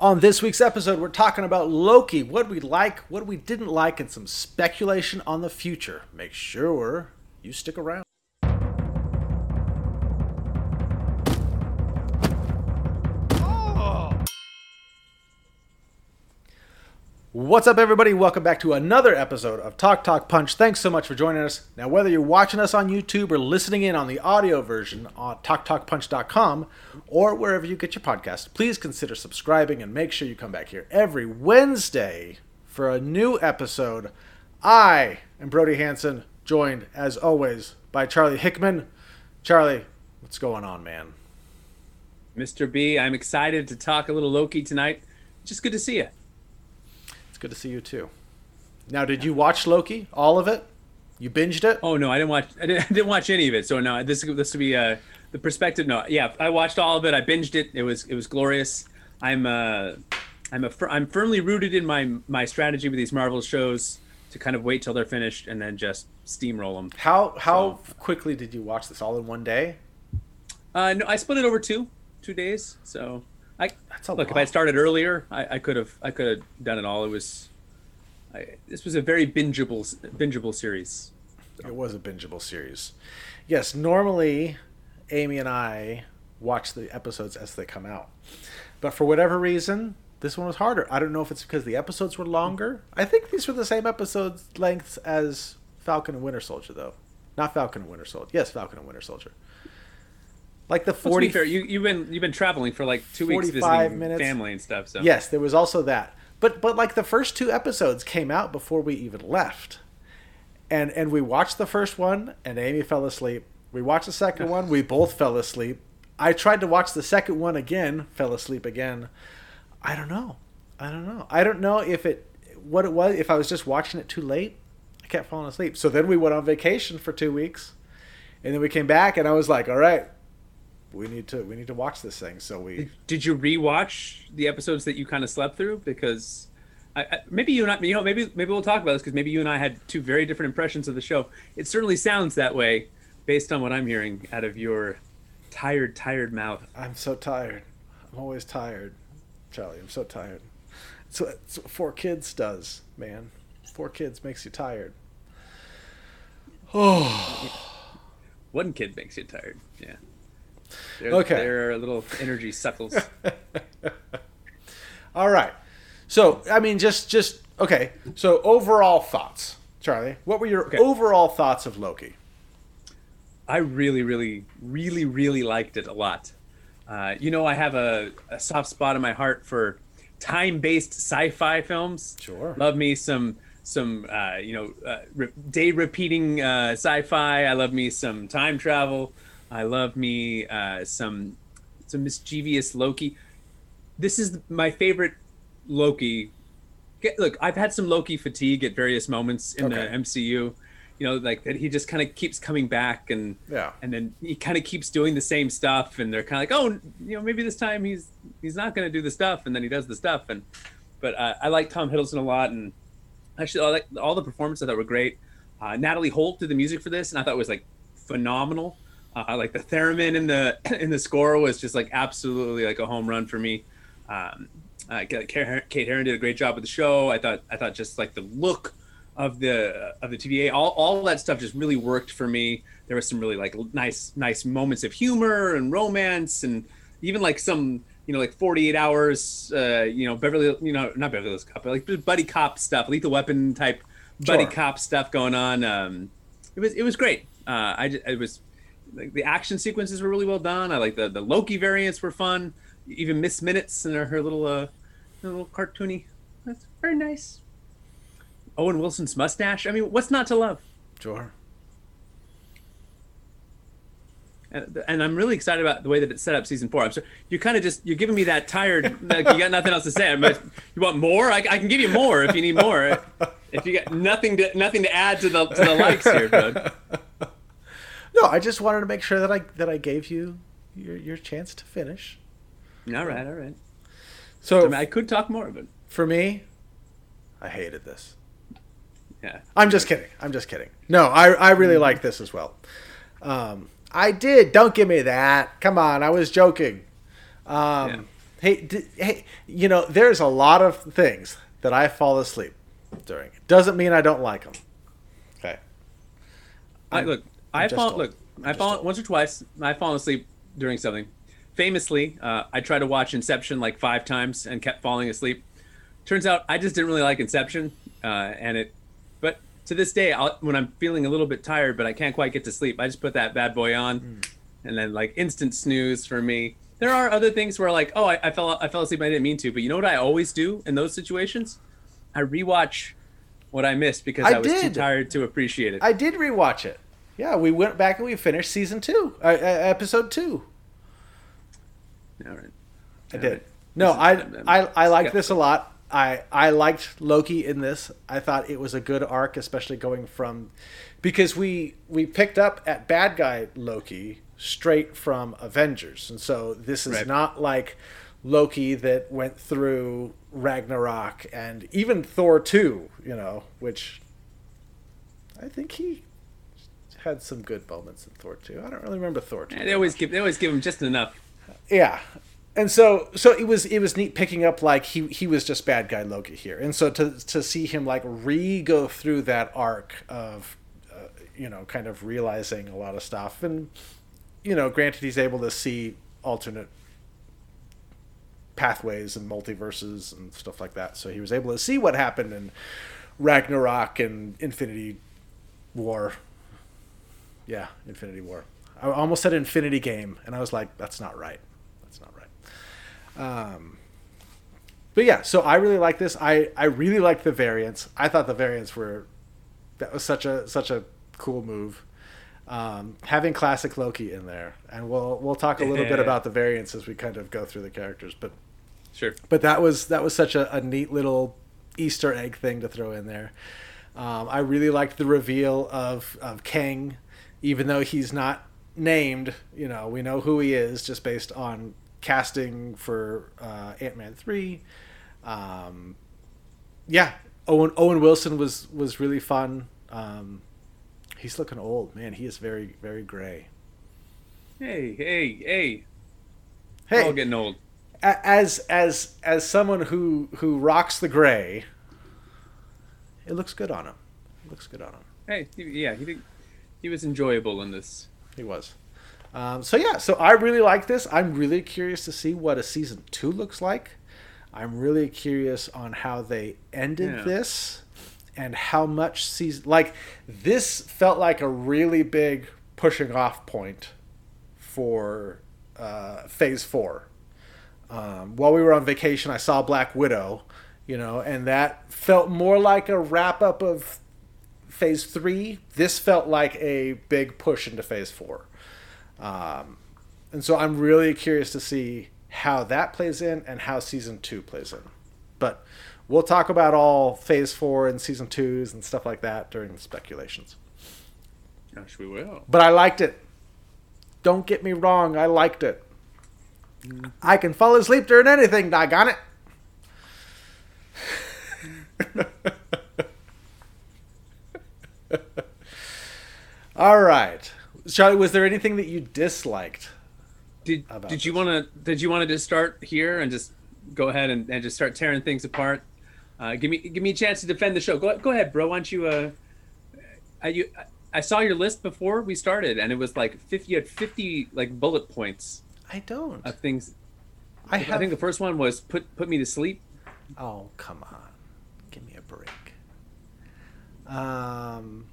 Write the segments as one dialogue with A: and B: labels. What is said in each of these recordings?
A: On this week's episode, we're talking about Loki, what we like, what we didn't like, and some speculation on the future. Make sure you stick around. What's up, everybody? Welcome back to another episode of Talk Talk Punch. Thanks so much for joining us. Now, whether you're watching us on YouTube or listening in on the audio version on TalkTalkPunch.com or wherever you get your podcast, please consider subscribing and make sure you come back here every Wednesday for a new episode. I am Brody Hanson, joined as always by Charlie Hickman. Charlie, what's going on, man?
B: Mr. B, I'm excited to talk a little Loki tonight. Just good to see you.
A: It's good to see you too. Now, did you watch Loki? All of it? You binged it?
B: Oh no, I didn't watch. I didn't, I didn't watch any of it. So no, this this would be uh, the perspective. No, yeah, I watched all of it. I binged it. It was it was glorious. I'm uh, I'm a I'm firmly rooted in my my strategy with these Marvel shows to kind of wait till they're finished and then just steamroll them.
A: How how so, quickly did you watch this? All in one day?
B: Uh, no, I split it over two two days. So I That's a look. Lot. If I started earlier, I, I could have I could have done it all. It was, I, this was a very bingeable bingeable series.
A: So. It was a bingeable series. Yes, normally, Amy and I watch the episodes as they come out, but for whatever reason, this one was harder. I don't know if it's because the episodes were longer. I think these were the same episodes lengths as Falcon and Winter Soldier, though. Not Falcon and Winter Soldier. Yes, Falcon and Winter Soldier. Like the forty.
B: fair, you you've been you've been traveling for like two weeks visiting minutes. family and stuff. So
A: yes, there was also that. But but like the first two episodes came out before we even left, and and we watched the first one, and Amy fell asleep. We watched the second one, we both fell asleep. I tried to watch the second one again, fell asleep again. I don't know. I don't know. I don't know if it what it was. If I was just watching it too late, I kept falling asleep. So then we went on vacation for two weeks, and then we came back, and I was like, all right we need to we need to watch this thing. So we
B: did you rewatch the episodes that you kind of slept through because I, I, maybe you and I, you know maybe maybe we'll talk about this because maybe you and I had two very different impressions of the show. It certainly sounds that way based on what I'm hearing out of your tired tired mouth.
A: I'm so tired. I'm always tired, Charlie. I'm so tired. So it's what four kids does, man. Four kids makes you tired.
B: Oh. One kid makes you tired. Yeah. They're, okay. They're little energy suckles.
A: All right. So, I mean, just, just, okay. So, overall thoughts, Charlie. What were your okay. overall thoughts of Loki?
B: I really, really, really, really liked it a lot. Uh, you know, I have a, a soft spot in my heart for time-based sci-fi films.
A: Sure.
B: Love me some some uh, you know uh, re- day repeating uh, sci-fi. I love me some time travel. I love me uh, some some mischievous Loki. This is my favorite Loki. Get, look, I've had some Loki fatigue at various moments in okay. the MCU. You know, like that he just kind of keeps coming back and
A: yeah,
B: and then he kind of keeps doing the same stuff, and they're kind of like, oh, you know, maybe this time he's he's not going to do the stuff, and then he does the stuff, and but uh, I like Tom Hiddleston a lot, and actually, I like all the performances I thought were great. Uh, Natalie Holt did the music for this, and I thought it was like phenomenal. Uh, like the theremin in the in the score was just like absolutely like a home run for me. Um, uh, Kate Herron did a great job with the show. I thought I thought just like the look of the of the TVA, all, all that stuff just really worked for me. There was some really like nice nice moments of humor and romance, and even like some you know like 48 hours, uh, you know Beverly, you know not Beverly Hills Cop, but like buddy cop stuff, Lethal Weapon type buddy sure. cop stuff going on. Um, it was it was great. Uh, I it was like the action sequences were really well done. I like the the Loki variants were fun. Even Miss Minutes and her, her little uh, her little cartoony. That's very nice. Owen Wilson's mustache. I mean, what's not to love?
A: Sure.
B: And, and I'm really excited about the way that it set up season four. I'm so you're kind of just you're giving me that tired. like you got nothing else to say. But you want more? I, I can give you more if you need more. If you got nothing to nothing to add to the to the likes here, bud.
A: No, I just wanted to make sure that I that I gave you your your chance to finish.
B: All right, all right.
A: So
B: I, mean, I could talk more, but
A: for me, I hated this.
B: Yeah.
A: I'm just kidding. I'm just kidding. No, I I really mm-hmm. like this as well. Um, I did. Don't give me that. Come on, I was joking. Um, yeah. Hey, d- hey, you know, there's a lot of things that I fall asleep during. Doesn't mean I don't like them. Okay.
B: I, look,
A: I'm
B: I
A: just
B: fall look. I fall once or twice. I've fallen asleep during something. Famously, uh, I tried to watch Inception like five times and kept falling asleep. Turns out I just didn't really like Inception, uh, and it. But to this day, I'll, when I'm feeling a little bit tired but I can't quite get to sleep, I just put that bad boy on,
A: Hmm.
B: and then like instant snooze for me. There are other things where like, oh, I, I fell I fell asleep. I didn't mean to, but you know what I always do in those situations? I rewatch what I missed because
A: I
B: I, was
A: did.
B: too tired to appreciate it.
A: I did rewatch it. Yeah, we went back and we finished season two, uh, uh, episode two.
B: All right.
A: I
B: All
A: did.
B: right.
A: No, I
B: I'm
A: I I liked this a lot. I I liked Loki in this. I thought it was a good arc, especially going from because we we picked up at bad guy Loki straight from Avengers, and so this is
B: Right.
A: not like Loki that went through Ragnarok and even Thor two, you know, which I think he had some good moments in Thor two. I don't really remember Thor two.
B: Yeah, they always give they always give him just enough.
A: Yeah. And so so it was it was neat picking up like he he was just bad guy Loki here. And so to to see him like re go through that arc of uh, you know kind of realizing a lot of stuff and you know granted he's able to see alternate pathways and multiverses and stuff like that. So he was able to see what happened in Ragnarok and Infinity War. Yeah, Infinity War. I almost said Infinity Game, and I was like, that's not right. That's not right. Um, but yeah, so I really like this. I I really liked the variants. I thought the variants were that was such a such a cool move. Um, having classic Loki in there, and we'll we'll talk a little bit about the variants as we kind of go through the characters. But
B: Sure.
A: but that was that was such a, a neat little Easter egg thing to throw in there. Um, I really liked the reveal of of Kang, even though he's not named. You know, we know who he is just based on casting for uh, Ant Man three. Um, yeah, Owen Owen Wilson was was really fun. Um, he's looking old, man. He is very very gray.
B: Hey, hey, hey.
A: Hey,
B: all getting old.
A: as as as someone who who rocks the gray, it looks good on him. It looks good on him.
B: Hey, yeah, he think he was enjoyable in this.
A: He was. Um, so yeah, so I really like this. I'm really curious to see what a season two looks like. I'm really curious on how they ended
B: Yeah.
A: this and how much season like this felt like a really big pushing off point for uh, phase four. Um, while we were on vacation, I saw Black Widow, you know, and that felt more like a wrap up of phase three. This felt like a big push into phase four. Um, and so I'm really curious to see how that plays in and how season two plays in. But we'll talk about all phase four and season twos and stuff like that during the speculations.
B: Gosh, we will.
A: But I liked it. Don't get me wrong, I liked it. I can fall asleep during anything, doggone it. All right. Charlie, was there anything that you disliked?
B: Did did you want to did you want to just start here and just go ahead and, and just start tearing things apart? Uh, give me give me a chance to defend the show. Go go ahead, bro. Why don't you? Uh, I, you I saw your list before we started, and it was like fifty. You had fifty like bullet points
A: I don't.
B: of things.
A: I
B: I, think the first one was put put me to sleep.
A: Oh, come on. Give me a break. Um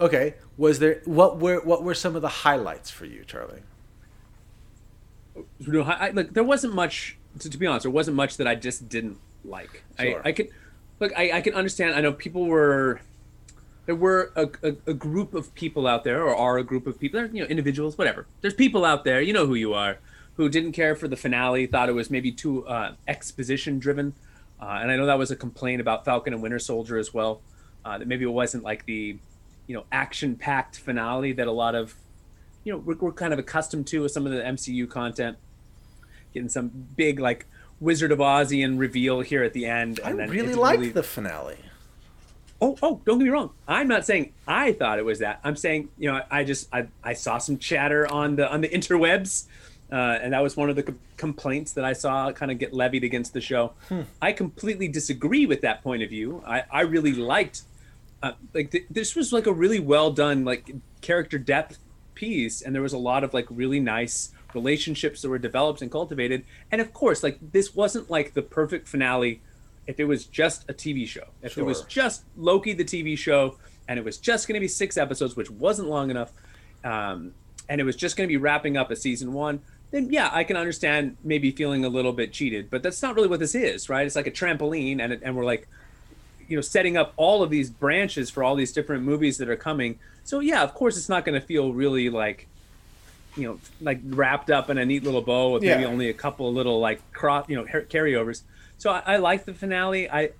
A: Okay, was there what were what were some of the highlights for you, Charlie?
B: I, I, look, there wasn't much. To, to be honest, there wasn't much that I just didn't like.
A: Sure.
B: I I could look. I, I can understand. I know people were. There were a, a, a group of people out there, or are a group of people, you know, individuals, whatever. There's people out there, you know who you are, who didn't care for the finale, thought it was maybe too uh, exposition driven, uh, and I know that was a complaint about Falcon and Winter Soldier as well. Uh, that maybe it wasn't like the, you know, action packed finale that a lot of, you know, we're, we're kind of accustomed to with some of the MCU content. Getting some big like Wizard of Ozian reveal here at the end.
A: I really liked the finale.
B: Oh, oh, don't get me wrong. I'm not saying I thought it was that. I'm saying, you know, I just I, I saw some chatter on the on the interwebs Uh, and that was one of the co- complaints that I saw kind of get levied against the show.
A: Hmm.
B: I completely disagree with that point of view. I, I really liked, uh, like th- this was like a really well done like character depth piece, and there was a lot of like really nice relationships that were developed and cultivated. And of course, like this wasn't like the perfect finale. If it was just a TV show, if it was just Loki the TV show, and it was just going to be six episodes, which wasn't long enough, um, and it was just going to be wrapping up a season one, then yeah, I can understand maybe feeling a little bit cheated. But that's not really what this is, right? It's like a trampoline, and and we're like, you know, setting up all of these branches for all these different movies that are coming. So yeah, of course, it's not going to feel really like, you know, like wrapped up in a neat little bow with maybe
A: Yeah.
B: only a couple of little like crop, you know, carryovers. So I, I like the finale. I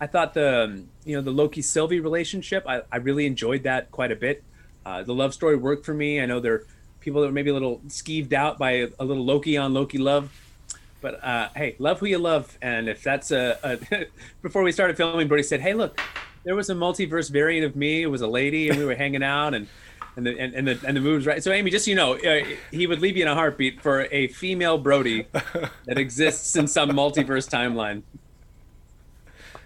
B: I thought the um, you know the Loki Sylvie relationship. I, I really enjoyed that quite a bit. Uh, the love story worked for me. I know there are people that were maybe a little skeeved out by a, a little Loki on Loki love, but uh, hey, love who you love. And if that's a, a before we started filming, Brody said, "Hey, look, there was a multiverse variant of me. It was a lady, and we were hanging out, and and the and, and the and the moves right." So, Amy, just so you know, uh, he would leave you in a heartbeat for a female Brody that exists in some multiverse timeline.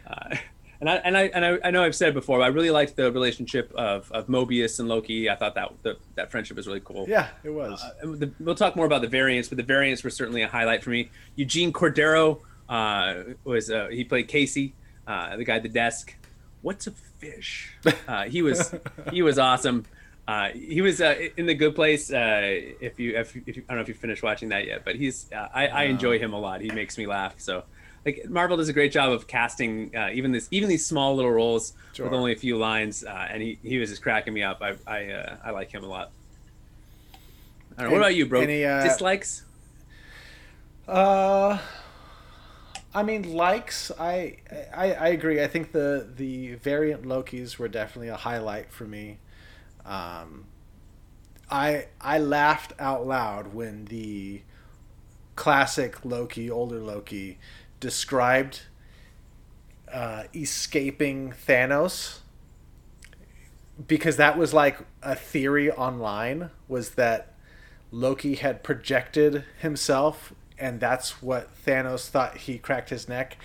B: Uh, and I and I and I, I know I've said before, but I really liked the relationship of, of Mobius and Loki. I thought that the, that friendship was really cool.
A: Yeah, it was.
B: Uh, the, we'll talk more about the variants, but the variants were certainly a highlight for me. Eugene Cordero uh, was uh, he played Casey, uh, the guy at the desk. What's a fish? Uh, he was he was awesome. Uh, he was uh, in the Good Place. Uh, if you if, if you, I don't know if you finished watching that yet, but he's uh, I, I enjoy him a lot. He makes me laugh. So like Marvel does a great job of casting uh, even this even these small little roles
A: Sure.
B: with only a few lines, uh, and he, he was just cracking me up. I I, uh, I like him a lot. I don't know. What about you, bro?
A: any, uh,
B: Dislikes?
A: Uh, I mean, likes. I, I I agree. I think the the variant Lokis were definitely a highlight for me. Um, I I laughed out loud when the classic Loki, older Loki, described uh, escaping Thanos because that was like a theory online was that Loki had projected himself and that's what Thanos thought he cracked his neck.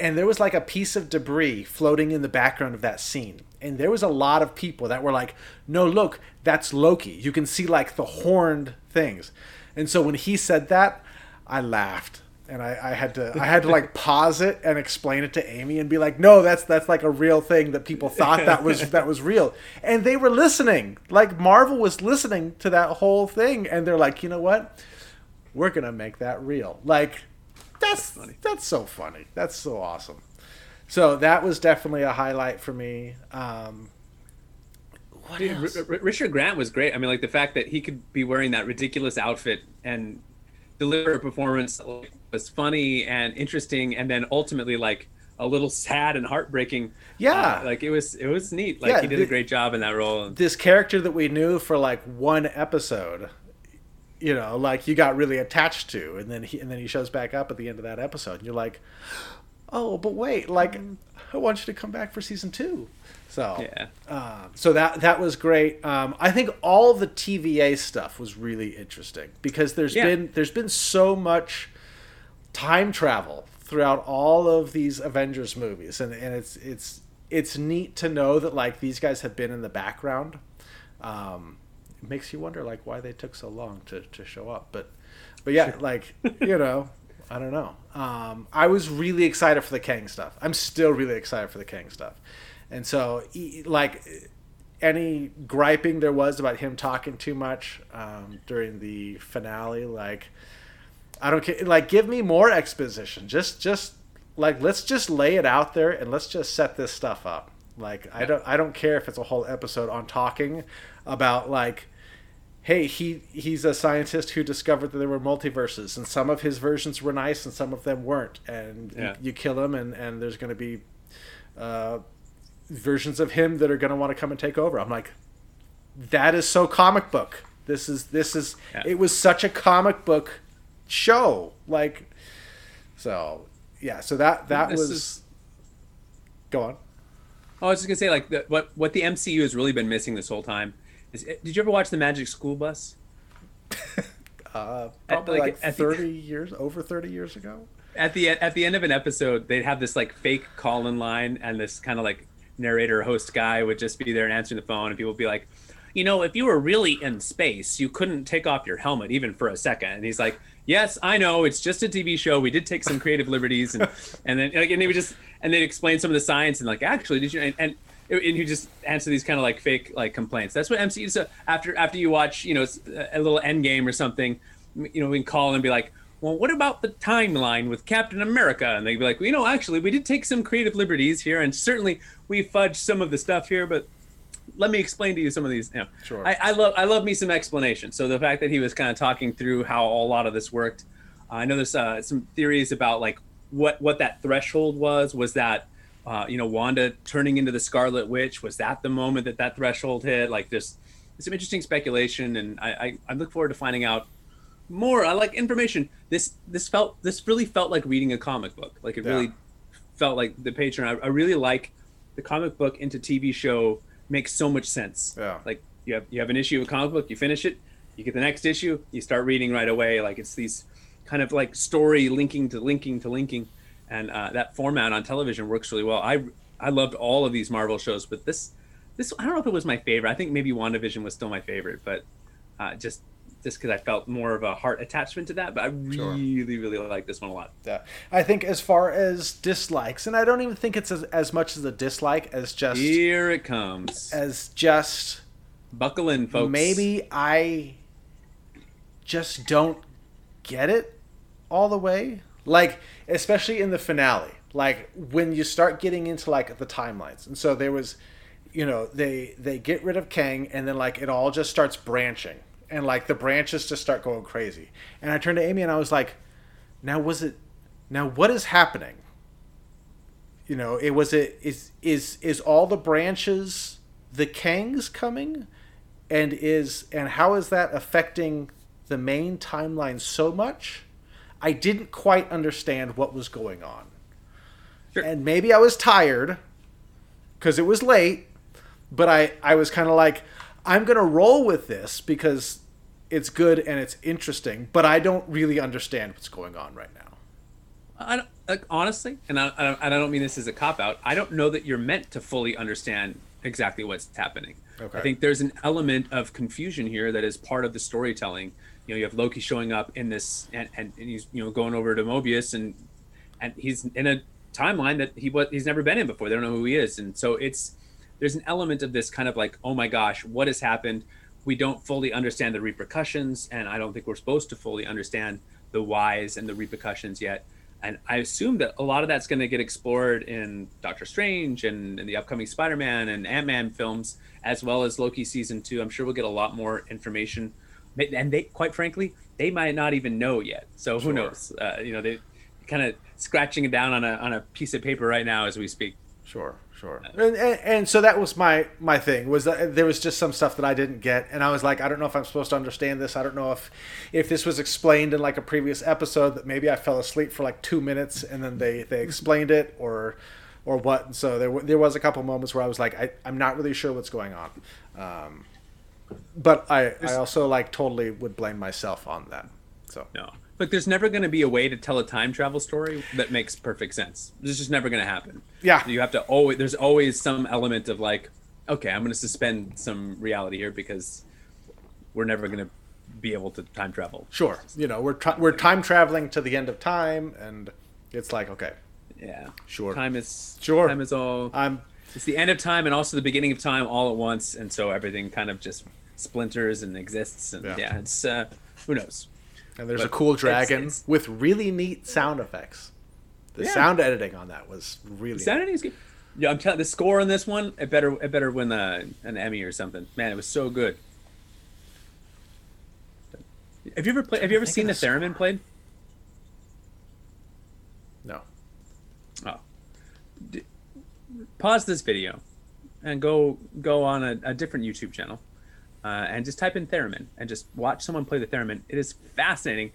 A: And there was like a piece of debris floating in the background of that scene. And there was a lot of people that were like no look that's Loki. You can see like the horned things. And so when he said that I laughed and I, I had to I had to like pause it and explain it to Amy and be like, no, that's that's like a real thing that people thought that was that was real, and they were listening. Like Marvel was listening to that whole thing, and they're like, you know what, we're gonna make that real. Like that's that's so funny. That's so awesome. So that was definitely a highlight for me. Um, what
B: Dude? R- R- Richard Grant was great. I mean, like the fact that he could be wearing that ridiculous outfit and deliver a performance that like, was funny and interesting, and then ultimately like a little sad and heartbreaking.
A: Yeah.
B: Uh, like it was it was neat. Like
A: Yeah,
B: he did
A: the-
B: a great job in that role.
A: this character that we knew for like one episode you know like you got really attached to and then he and then he shows back up at the end of that episode and you're like oh but wait like i want you to come back for season two so
B: Yeah.
A: um, so that that was great um, i think all the tva stuff was really interesting because there's
B: Yeah.
A: been there's been so much time travel throughout all of these Avengers movies, and, and it's it's it's neat to know that like these guys have been in the background. Um, it makes you wonder like why they took so long to, to show up, but but yeah, like you know, I don't know. Um, I was really excited for the Kang stuff. I'm still really excited for the Kang stuff, and so like any griping there was about him talking too much um, during the finale, like. I don't care. Like, give me more exposition. Just, just like let's just lay it out there and let's just set this stuff up. Like, I don't, I don't care if it's a whole episode on talking about like, hey, he he's a scientist who discovered that there were multiverses and some of his versions were nice and some of them weren't, and
B: Yeah.
A: you, you kill him and and there's going to be uh, versions of him that are going to want to come and take over. I'm like, that is so comic book. This is this is
B: Yeah.
A: it was such a comic book show. Like so yeah, so that that
B: This
A: was
B: is-
A: go on.
B: Oh, I was just gonna say like the, what what the MCU has really been missing this whole time is. Did you ever watch the Magic School Bus?
A: Uh, probably
B: like,
A: like,
B: at the-
A: 30 years, over 30 years ago.
B: at the at the end of an episode, they'd have this like fake call in line, and this kind of like narrator host guy would just be there and answering the phone, and people would be like, you know, if you were really in space, you couldn't take off your helmet even for a second. And he's like, yes, I know, it's just a TV show. We did take some creative liberties, and and then like, and they would just and they'd explain some of the science and like, actually, did you and. and and you just answer these kind of like fake like complaints. That's what MCU. So after after you watch, you know, a little Endgame or something, you know, we can call and be like, well, what about the timeline with Captain America? And they'd be like, well, you know, actually, we did take some creative liberties here, and certainly we fudged some of the stuff here, but let me explain to you some of these. You know,
A: Sure.
B: I, I love I love me some explanation. So the fact that he was kind of talking through how a lot of this worked, uh, I know there's uh, some theories about like what what that threshold was. Was that uh, you know Wanda turning into the Scarlet Witch? Was that the moment that that threshold hit? Like there's some interesting speculation, and I, I I look forward to finding out more. I like information. This this felt this really felt like reading a comic book. Like it
A: Yeah.
B: really felt like the patron. I, I really like the comic book into TV show makes so much sense.
A: Yeah.
B: Like you have you have an issue of a comic book, you finish it, you get the next issue, you start reading right away. Like it's these kind of like story linking to linking to linking, and uh, that format on television works really well. I I loved all of these Marvel shows, but this this I don't know if it was my favorite. I think maybe WandaVision was still my favorite, but uh, just just because I felt more of a heart attachment to that. But I
A: Sure.
B: really really like this one a lot.
A: Yeah. I think as far as dislikes, and I don't even think it's as, as much as a dislike as just
B: Here it comes.
A: as just
B: Buckle in, folks.
A: maybe I just don't get it all the way. Like, especially in the finale. Like when you start getting into like the timelines. And so there was you know, they they get rid of Kang and then like it all just starts branching. And like the branches just start going crazy. And I turned to Amy and I was like, now was it now what is happening? You know, it was it is is is all the branches the Kangs coming? and is and how is that affecting the main timeline so much i didn't quite understand what was going on
B: Sure.
A: and maybe i was tired because it was late but i i was kind of like i'm gonna roll with this because it's good and it's interesting but i don't really understand what's going on right now
B: I don't, like, honestly, and I, I, don't, and I don't mean this as a cop out. I don't know that you're meant to fully understand exactly what's happening.
A: Okay.
B: I think there's an element of confusion here that is part of the storytelling. You know, you have Loki showing up in this, and, and, and he's you know going over to Mobius, and and he's in a timeline that he was he's never been in before. They don't know who he is, and so it's there's an element of this kind of like, oh my gosh, what has happened? We don't fully understand the repercussions, and I don't think we're supposed to fully understand the whys and the repercussions yet. And I assume that a lot of that's going to get explored in Doctor Strange and in the upcoming Spider-Man and Ant-Man films, as well as Loki season two. I'm sure we'll get a lot more information, and they, quite frankly, they might not even know yet. So who
A: Sure.
B: knows? Uh, you know, they kind of scratching it down on a on a piece of paper right now as we speak.
A: Sure, sure. And, and, and so that was my my thing was that there was just some stuff that I didn't get, and I was like, I don't know if I'm supposed to understand this. I don't know if if this was explained in like a previous episode that maybe I fell asleep for like two minutes and then they they explained it or or what. And so there there was a couple moments where I was like, I, I'm not really sure what's going on. Um, but I I also like totally would blame myself on that. So
B: No, look, there's never going to be a way to tell a time travel story that makes perfect sense. It's just never going to happen.
A: Yeah.
B: you have to always. There's always some element of like, okay, I'm going to suspend some reality here because we're never going to be able to time travel.
A: sure, you know we're tra- we're time traveling to the end of time, and it's like okay,
B: Yeah,
A: Sure.
B: Time is
A: Sure.
B: Time is all.
A: I'm
B: it's the end of time and also the beginning of time all at once, and so everything kind of just splinters and exists. And
A: Yeah.
B: yeah, it's uh, who knows.
A: And there's
B: But
A: a cool dragon
B: it's-
A: with really neat sound effects. The
B: Yeah.
A: sound editing on that was really
B: Sound is good. Yeah, I'm telling the score on this one. It better it better win uh, an Emmy or something. Man, it was so good. Have you ever played? Have you ever seen the
A: the
B: theremin played?
A: no.
B: Oh, D- pause this video, and go go on a, a different YouTube channel, uh, and just type in theremin and just watch someone play the theremin. It is fascinating.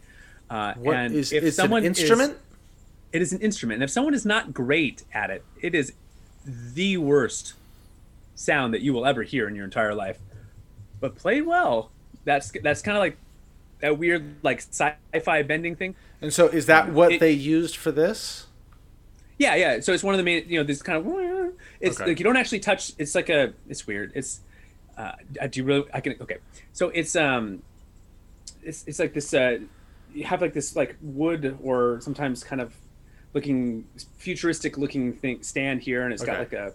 B: Uh,
A: What
B: and
A: is
B: if someone
A: an
B: is-
A: instrument?
B: it is an instrument. And if someone is not great at it, it is the worst sound that you will ever hear in your entire life. But played well, that's that's kind of like that weird like sci-fi bending thing.
A: And so, is that what
B: It-
A: they used for this?
B: Yeah, yeah. So it's one of the main, you know, this kind of. It's
A: Okay.
B: like you don't actually touch. It's like a. It's weird. It's. Uh, do you really? I can. Okay. So it's um. It's it's like this. Uh, you have like this like wood or sometimes kind of looking futuristic looking thing stand here, and it's got like a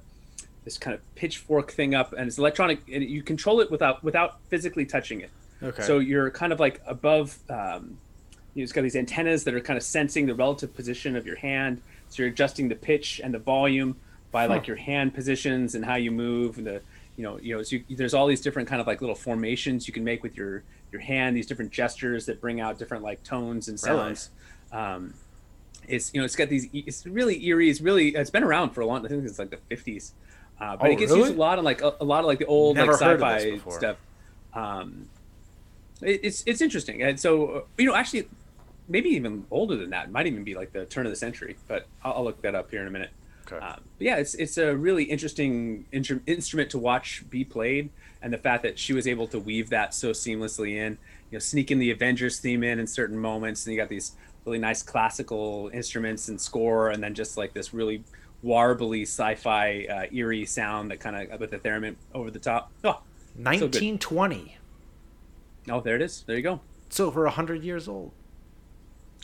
B: this kind of pitchfork thing up, and it's electronic, and you control it without without physically touching it.
A: Okay.
B: So you're kind of like above. Um, you know, it's got these antennas that are kind of sensing the relative position of your hand. So you're adjusting the pitch and the volume by like your hand positions and how you move. And the you know you know so you, there's all these different kind of like little formations you can make with your your hand. These different gestures that bring out different like tones and
A: Really?
B: sounds. Um, it's you know it's got these. It's really eerie. It's really it's been around for a long. I think it's like the 50s. Uh, but
A: Oh,
B: it gets
A: really?
B: used a lot of like a, a lot of like the old
A: Never
B: like
A: heard of this
B: sci-fi stuff. Um, it, it's it's interesting, and so uh, you know, actually, maybe even older than that. It might even be like the turn of the century, but I'll, I'll look that up here in a minute.
A: Okay.
B: Um, but yeah, it's it's a really interesting intr- instrument to watch be played, and the fact that she was able to weave that so seamlessly in, you know, sneaking the Avengers theme in in certain moments, and you got these really nice classical instruments and score, and then just like this really warbly sci-fi uh, eerie sound that kind of with the theremin over the top. Oh,
A: 1920.
B: oh, there it is. There you go.
A: It's over 100 years old.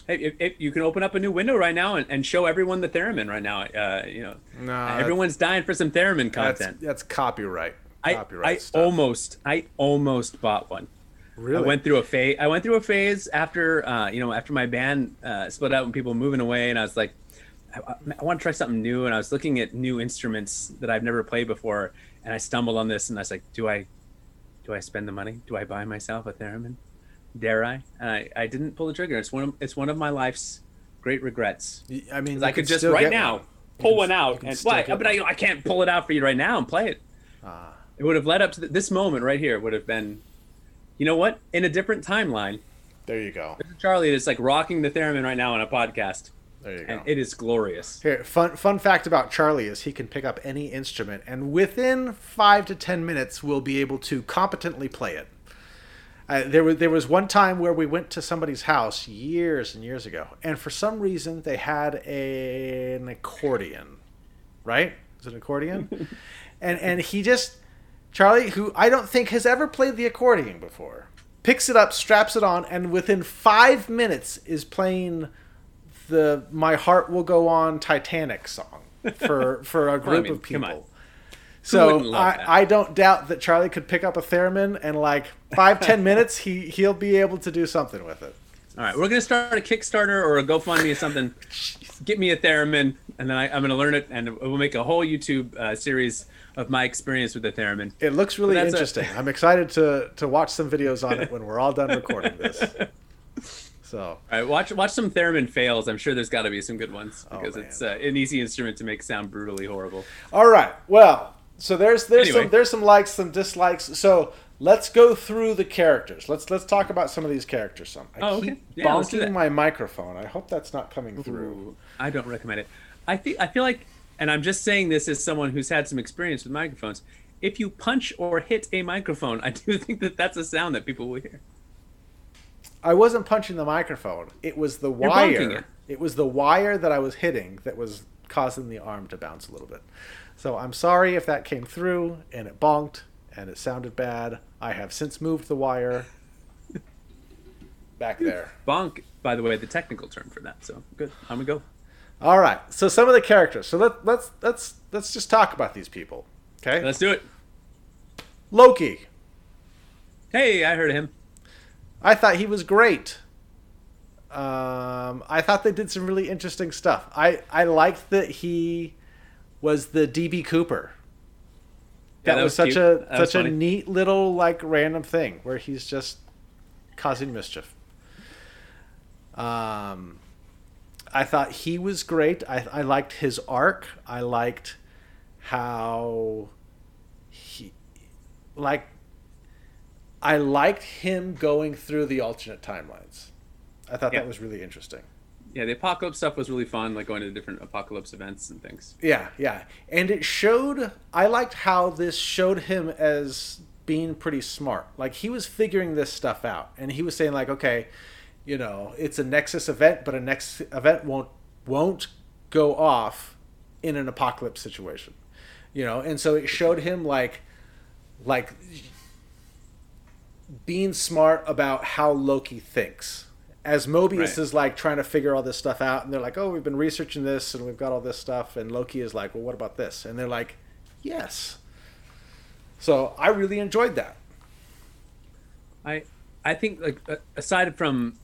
B: Hey, if, if you can open up a new window right now and, and show everyone the theremin right now. Uh, you know,
A: No,
B: everyone's dying for some theremin
A: that's,
B: content.
A: that's copyright.
B: I,
A: Copyright
B: I
A: stuff.
B: almost I almost bought one.
A: really
B: I went through a phase. I went through a phase after uh, you know after my band uh, split up and people moving away, and I was like, I, I, I want to try something new. And I was looking at new instruments that I've never played before, and I stumbled on this, and I was like, do I, do I spend the money? Do I buy myself a theremin? Dare I? And I, I didn't pull the trigger. It's one of it's one of my life's great regrets.
A: I mean,
B: I could just right now
A: one.
B: Pull
A: can
B: one out and
A: get
B: But I. I can't pull it out for you right now and play it.
A: Ah,
B: It would have led up to th- this moment right here. Would have been, you know what? In a different timeline,
A: there you go.
B: there's Charlie is like rocking the theremin right now on a podcast,
A: There you go.
B: and it is glorious.
A: Here, fun fun fact about Charlie is he can pick up any instrument, and within five to ten minutes, will be able to competently play it. There was there was one time where we went to somebody's house years and years ago, and for some reason they had a, an accordion, right? Is it an accordion? and and he just Charlie, who I don't think has ever played the accordion before, picks it up, straps it on, and within five minutes is playing the "My Heart Will Go On" Titanic song for for a group
B: mean,
A: of people. So I. I don't doubt that Charlie could pick up a theremin and like five ten minutes he he'll be able to do something with it.
B: All right, we're gonna start a Kickstarter or a GoFundMe or something. Get me a theremin, and then I, I'm gonna learn it, and we'll make a whole YouTube uh, series of my experience with the theremin.
A: It looks really interesting. i I'm excited to to watch some videos on it when we're all done recording this. So
B: All right, watch watch some theremin fails. I'm sure there's got to be some good ones because
A: man.
B: it's uh, an easy instrument to make sound brutally horrible.
A: All right. Well, so there's there's
B: Anyway.
A: some there's some likes, some dislikes. So let's go through the characters. Let's let's talk about some of these characters. Some. I
B: Oh, okay.
A: keep
B: Yeah,
A: bonking my microphone. I hope that's not coming through.
B: I don't recommend it. I feel I feel like, and I'm just saying this as someone who's had some experience with microphones. If you punch or hit a microphone, I do think that that's a sound that people will hear.
A: I wasn't punching the microphone. It was the
B: bonking
A: wire.
B: it.
A: It. was the wire that I was hitting that was causing the arm to bounce a little bit. So I'm sorry if that came through and it bonked and it sounded bad. I have since moved the wire back there.
B: Bonk, by the way, the technical term for that. So good. I'm gonna go.
A: All right. So some of the characters. So let, let's let's let's just talk about these people. Okay.
B: Let's do it.
A: Loki.
B: Hey, I heard of him.
A: I thought he was great. Um, I thought they did some really interesting stuff. I I liked that he was the DB Cooper.
B: Yeah,
A: That,
B: that
A: was,
B: was
A: such a
B: That
A: such a
B: funny.
A: neat little like random thing where he's just causing mischief. Um, I thought he was great. I I liked his arc. I liked how he like I liked him going through the alternate timelines. I thought
B: Yeah.
A: that was really interesting.
B: Yeah, the apocalypse stuff was really fun, like going to different apocalypse events and things.
A: Yeah, yeah. And it showed I liked how this showed him as being pretty smart. Like he was figuring this stuff out, and he was saying like, okay, you know, it's a Nexus event, but a Nexus event won't won't go off in an apocalypse situation, you know, and so it showed him like like being smart about how Loki thinks. As Mobius
B: Right.
A: is like trying to figure all this stuff out, and they're like, "Oh, we've been researching this, and we've got all this stuff," and Loki is like, "Well, what about this?" And they're like, "Yes." So I really enjoyed that.
B: I I think like uh, aside from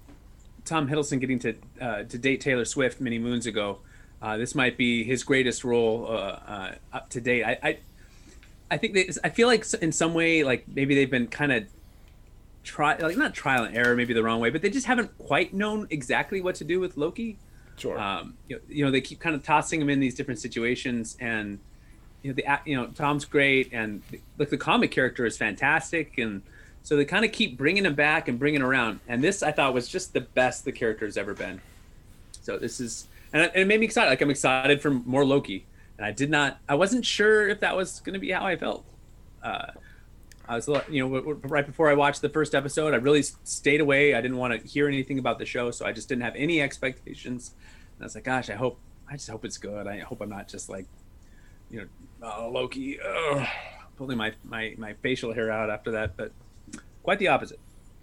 B: Tom Hiddleston getting to uh, to date Taylor Swift many moons ago, uh, this might be his greatest role uh, uh, up to date. I, I I think they, I feel like in some way like maybe they've been kind of try like not trial and error maybe the wrong way, but they just haven't quite known exactly what to do with Loki.
A: Sure.
B: Um, you, know, you know they keep kind of tossing him in these different situations and you know the you know Tom's great and like the comic character is fantastic and so they kind of keep bringing him back and bringing him around and this I thought was just the best the character has ever been. So this is and it, and it made me excited. Like I'm excited for more Loki and I did not I wasn't sure if that was going to be how I felt. Uh, I was, you know, right before I watched the first episode, I really stayed away. I didn't want to hear anything about the show, so I just didn't have any expectations. And I was like, gosh, I hope, I just hope it's good. I hope I'm not just like, you know, oh, Loki, ugh, pulling my, my my facial hair out after that. But quite the opposite.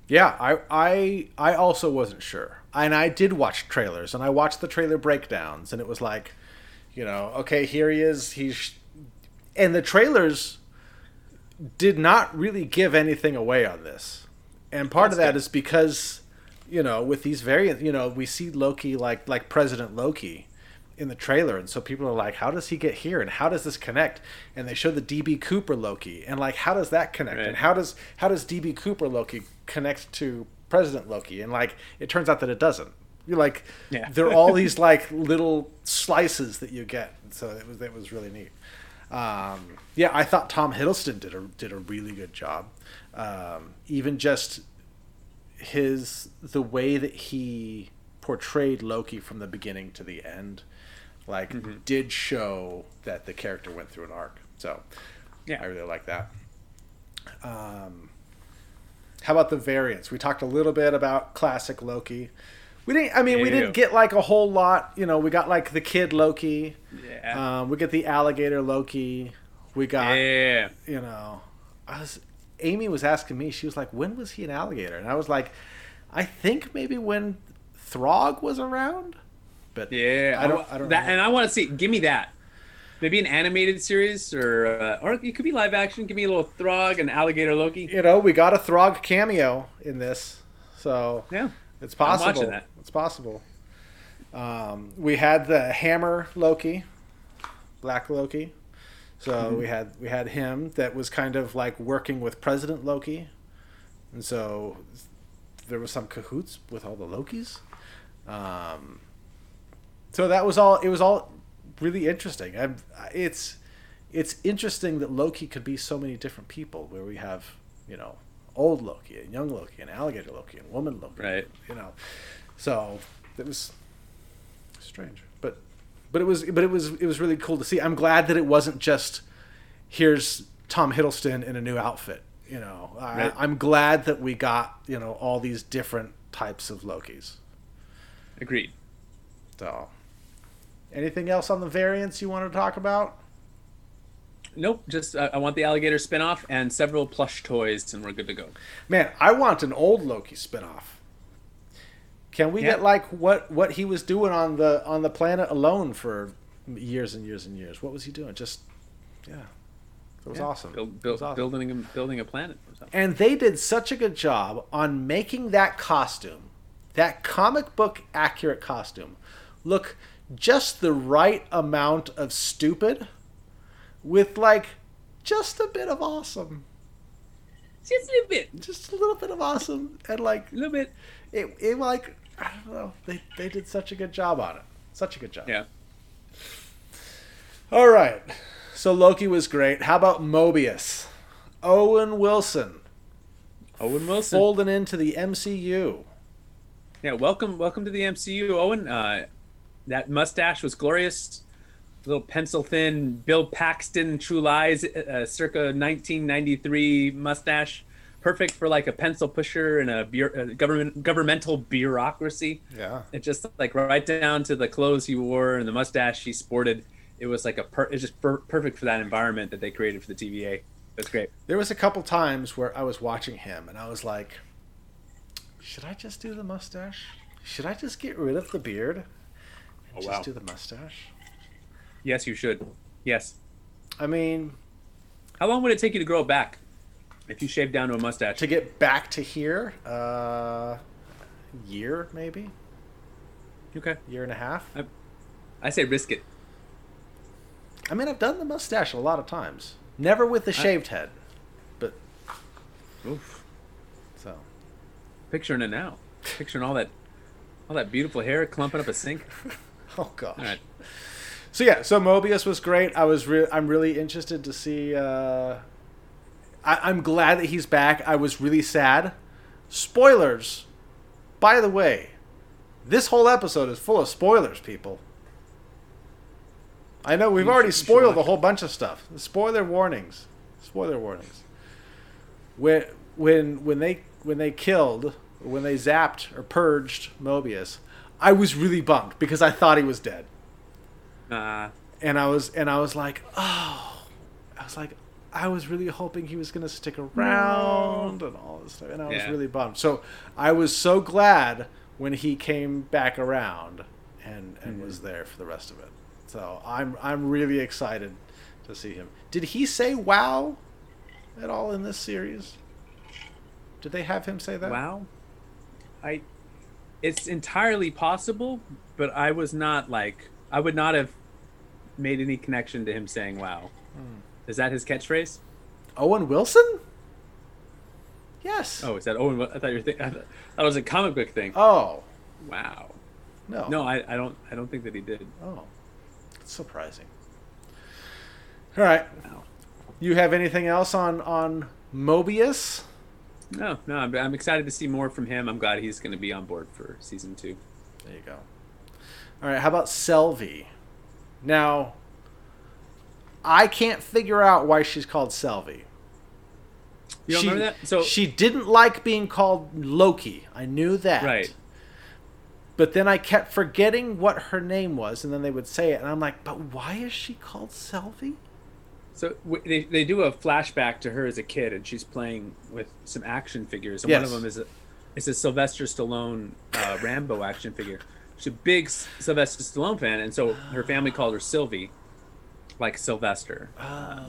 A: Yeah, I I I also wasn't sure. And I did watch trailers and I watched the trailer breakdowns and it was like, you know, okay, here he is. He's and the trailers did not really give anything away on this. And part of
B: That's
A: that
B: good.
A: is because you know, with these variants, you know, we see Loki like like President Loki in the trailer. And so people are like how does he get here? And how does this connect? And they show the DB Cooper Loki. And like how does that connect?
B: Right.
A: and how does how does DB Cooper Loki connect to President Loki? And like it turns out that it doesn't. You're like
B: Yeah.
A: there are all these like little slices that you get. So it was it was really neat um, yeah I thought Tom Hiddleston did a did a really good job. Um, even just his the way that he portrayed Loki from the beginning to the end like did show that the character went through an arc. So
B: Yeah.
A: I really like that. Um, how about the variants? We talked a little bit about classic Loki we didn't I mean we didn't get like a whole lot you know we got like the kid Loki
B: Yeah.
A: um, we get the alligator Loki we got
B: yeah.
A: you know, I was Amy was asking me, she was like, when was he an alligator? And I was like, I think maybe when Throg was around. But
B: Yeah.
A: I don't I don't
B: that,
A: know.
B: and I want to see. Give me that. Maybe an animated series, or uh, or it could be live action. Give me a little Throg and Alligator Loki.
A: you know, we got a Throg cameo in this. So
B: Yeah.
A: It's possible. It's possible. Um, we had the hammer Loki, Black Loki. So
B: Mm-hmm.
A: we had we had him that was kind of like working with President Loki, and so there was some cahoots with all the Lokis. Um, so that was all. It was all really interesting. i it's it's interesting that Loki could be so many different people. Where we have you know old Loki and young Loki and alligator Loki and woman Loki.
B: Right.
A: You know, so it was strange, but but it was but it was it was really cool to see. I'm glad that it wasn't just here's Tom Hiddleston in a new outfit. You know, I,
B: Right.
A: I'm glad that we got you know all these different types of Lokis.
B: Agreed.
A: So, anything else on the variants you want to talk about?
B: Nope. Just uh, I want the alligator spinoff and several plush toys, and we're good to go.
A: Man, I want an old Loki spinoff. Can we
B: Yeah.
A: get like what what he was doing on the on the planet alone for years and years and years? What was he doing? Just yeah, it was
B: Yeah.
A: awesome.
B: Build,
A: It was awesome.
B: Building a, building a planet. Or something.
A: And they did such a good job on making that costume, that comic book accurate costume, look just the right amount of stupid with like just a bit of awesome.
B: Just a little bit.
A: Just a little bit of awesome and like
B: A little bit.
A: it, it like I don't know. They they did such a good job on it. Such a good job.
B: Yeah.
A: All right. So Loki was great. How about Mobius? Owen Wilson
B: Owen Wilson.
A: folding into the MCU.
B: Yeah. Welcome. Welcome to the MCU, Owen. Uh, that mustache was glorious. Little pencil thin Bill Paxton True Lies, uh, circa 1993 mustache, perfect for like a pencil pusher and a, bu- a government governmental bureaucracy.
A: Yeah.
B: It just like right down to the clothes he wore and the mustache he sported. It was like a per- it's just per- perfect for that environment that they created for the TVA. That's great.
A: There was a couple times where I was watching him and I was like, should I just do the mustache? Should I just get rid of the beard and
B: Oh,
A: just
B: wow.
A: do the mustache?
B: Yes, you should. Yes.
A: I mean,
B: How long would it take you to grow back if you shaved down to a mustache?
A: to get back to here, uh, year maybe,
B: Okay.
A: year and a half.
B: I say risk it.
A: I mean, I've done the mustache a lot of times. Never with the shaved head, but
B: Oof.
A: so
B: Picturing it now. Picturing all that, all that beautiful hair clumping up a sink.
A: oh gosh.
B: All right.
A: So yeah, so Mobius was great. I was re- I'm really interested to see. Uh, I- I'm glad that he's back. I was really sad. Spoilers. By the way, this whole episode is full of spoilers, people. I know we've
B: You
A: already
B: should- you should
A: spoiled a whole bunch of stuff. Spoiler warnings. Spoiler warnings. When when when they when they killed when they zapped or purged Mobius, I was really bummed because I thought he was dead
B: Uh,
A: and I was and I was like, oh, I was like, I was really hoping he was gonna stick around and all this stuff, and I was really bummed. So I was so glad when he came back around and and was
B: Mm-hmm.
A: there for the rest of it. So I'm I'm really excited to see him. Did he say wow at all in this series? Did they have him say that?
B: wow. I. It's entirely possible, but I was not like I would not have made any connection to him saying "wow."
A: Hmm.
B: Is that his catchphrase?
A: Owen Wilson? Yes.
B: Oh, is that Owen? I thought you were thinking. That was a comic book thing.
A: Oh
B: Wow.
A: no.
B: No, I, I don't. I don't think that he did.
A: Oh, that's surprising. All right.
B: Wow.
A: You have anything else on on Mobius?
B: No, no. I'm, I'm excited to see more from him. I'm glad he's going to be on board for season two.
A: There you go. All right. How about Sylvie? Now, I can't figure out why she's called Sylvie.
B: You
A: she,
B: remember that? So
A: she didn't like being called Loki. I knew that.
B: Right.
A: But then I kept forgetting what her name was, and then they would say it, and I'm like, but why is she called Sylvie?
B: So w- they, they do a flashback to her as a kid, and she's playing with some action figures, and one of them is a is a Sylvester Stallone uh, Rambo action figure. She's a big Sylvester Stallone fan, and so her family called her Sylvie, like Sylvester.
A: Oh,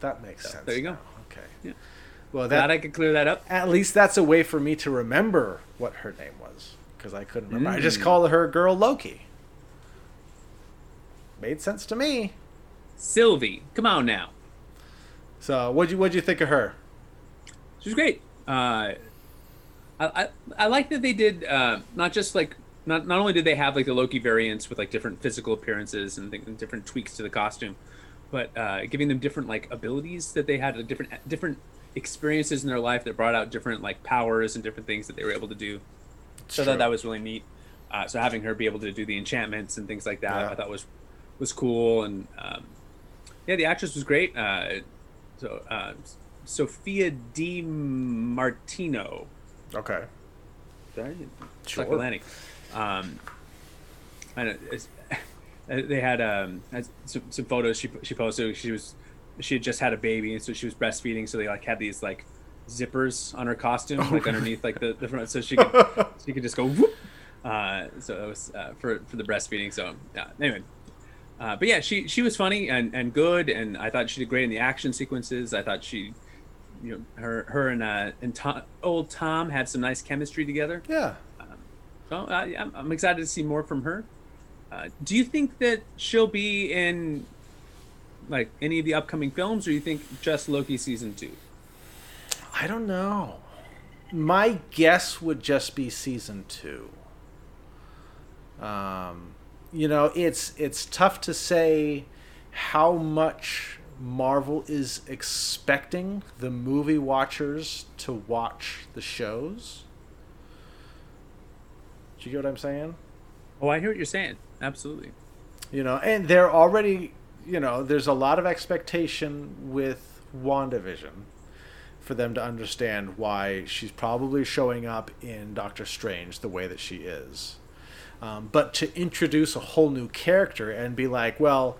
A: that makes sense.
B: there you go.
A: now. Okay.
B: Yeah.
A: Well,
B: Glad
A: that
B: I could clear that up.
A: at least that's a way for me to remember what her name was because I couldn't remember. I just
B: Mm.
A: called her girl Loki. Made sense to me.
B: Sylvie, come on now.
A: So, what'd you what'd you think of her?
B: She's great. Uh, I, I I like that they did uh, not just like not not only did they have like the Loki variants with like different physical appearances and, th- and different tweaks to the costume, but uh, giving them different like abilities that they had, uh, different different experiences in their life that brought out different like powers and different things that they were able to do. So
A: true.
B: thought that was really neat. Uh, so having her be able to do the enchantments and things like that,
A: Yeah.
B: I thought was was cool. And um, yeah, the actress was great. Uh, so uh, Sophia Di Martino,
A: Okay. Sure.
B: Succulani. Um, I it's, they had um, some, some photos she she posted. She was she had just had a baby, and so she was breastfeeding. So they like had these like zippers on her costume, like underneath like the, the front, so she could she could just go whoop. Uh, so it was uh, for for the breastfeeding. So yeah. Anyway. Uh, but yeah, she she was funny and, and good, and I thought she did great in the action sequences. I thought she, you know, her her and uh, and Tom, old Tom had some nice chemistry together.
A: Yeah.
B: So I'm, I'm excited to see more from her. Uh, do you think that she'll be in like any of the upcoming films, or you think just Loki season two?
A: I don't know. My guess would just be season two. Um, you know, it's it's tough to say how much Marvel is expecting the movie watchers to watch the shows. Do you get what I'm saying?
B: Oh, I hear what you're saying. Absolutely.
A: You know, and they're already, you know, there's a lot of expectation with WandaVision for them to understand why she's probably showing up in Doctor Strange the way that she is. Um, but to introduce a whole new character and be like, well,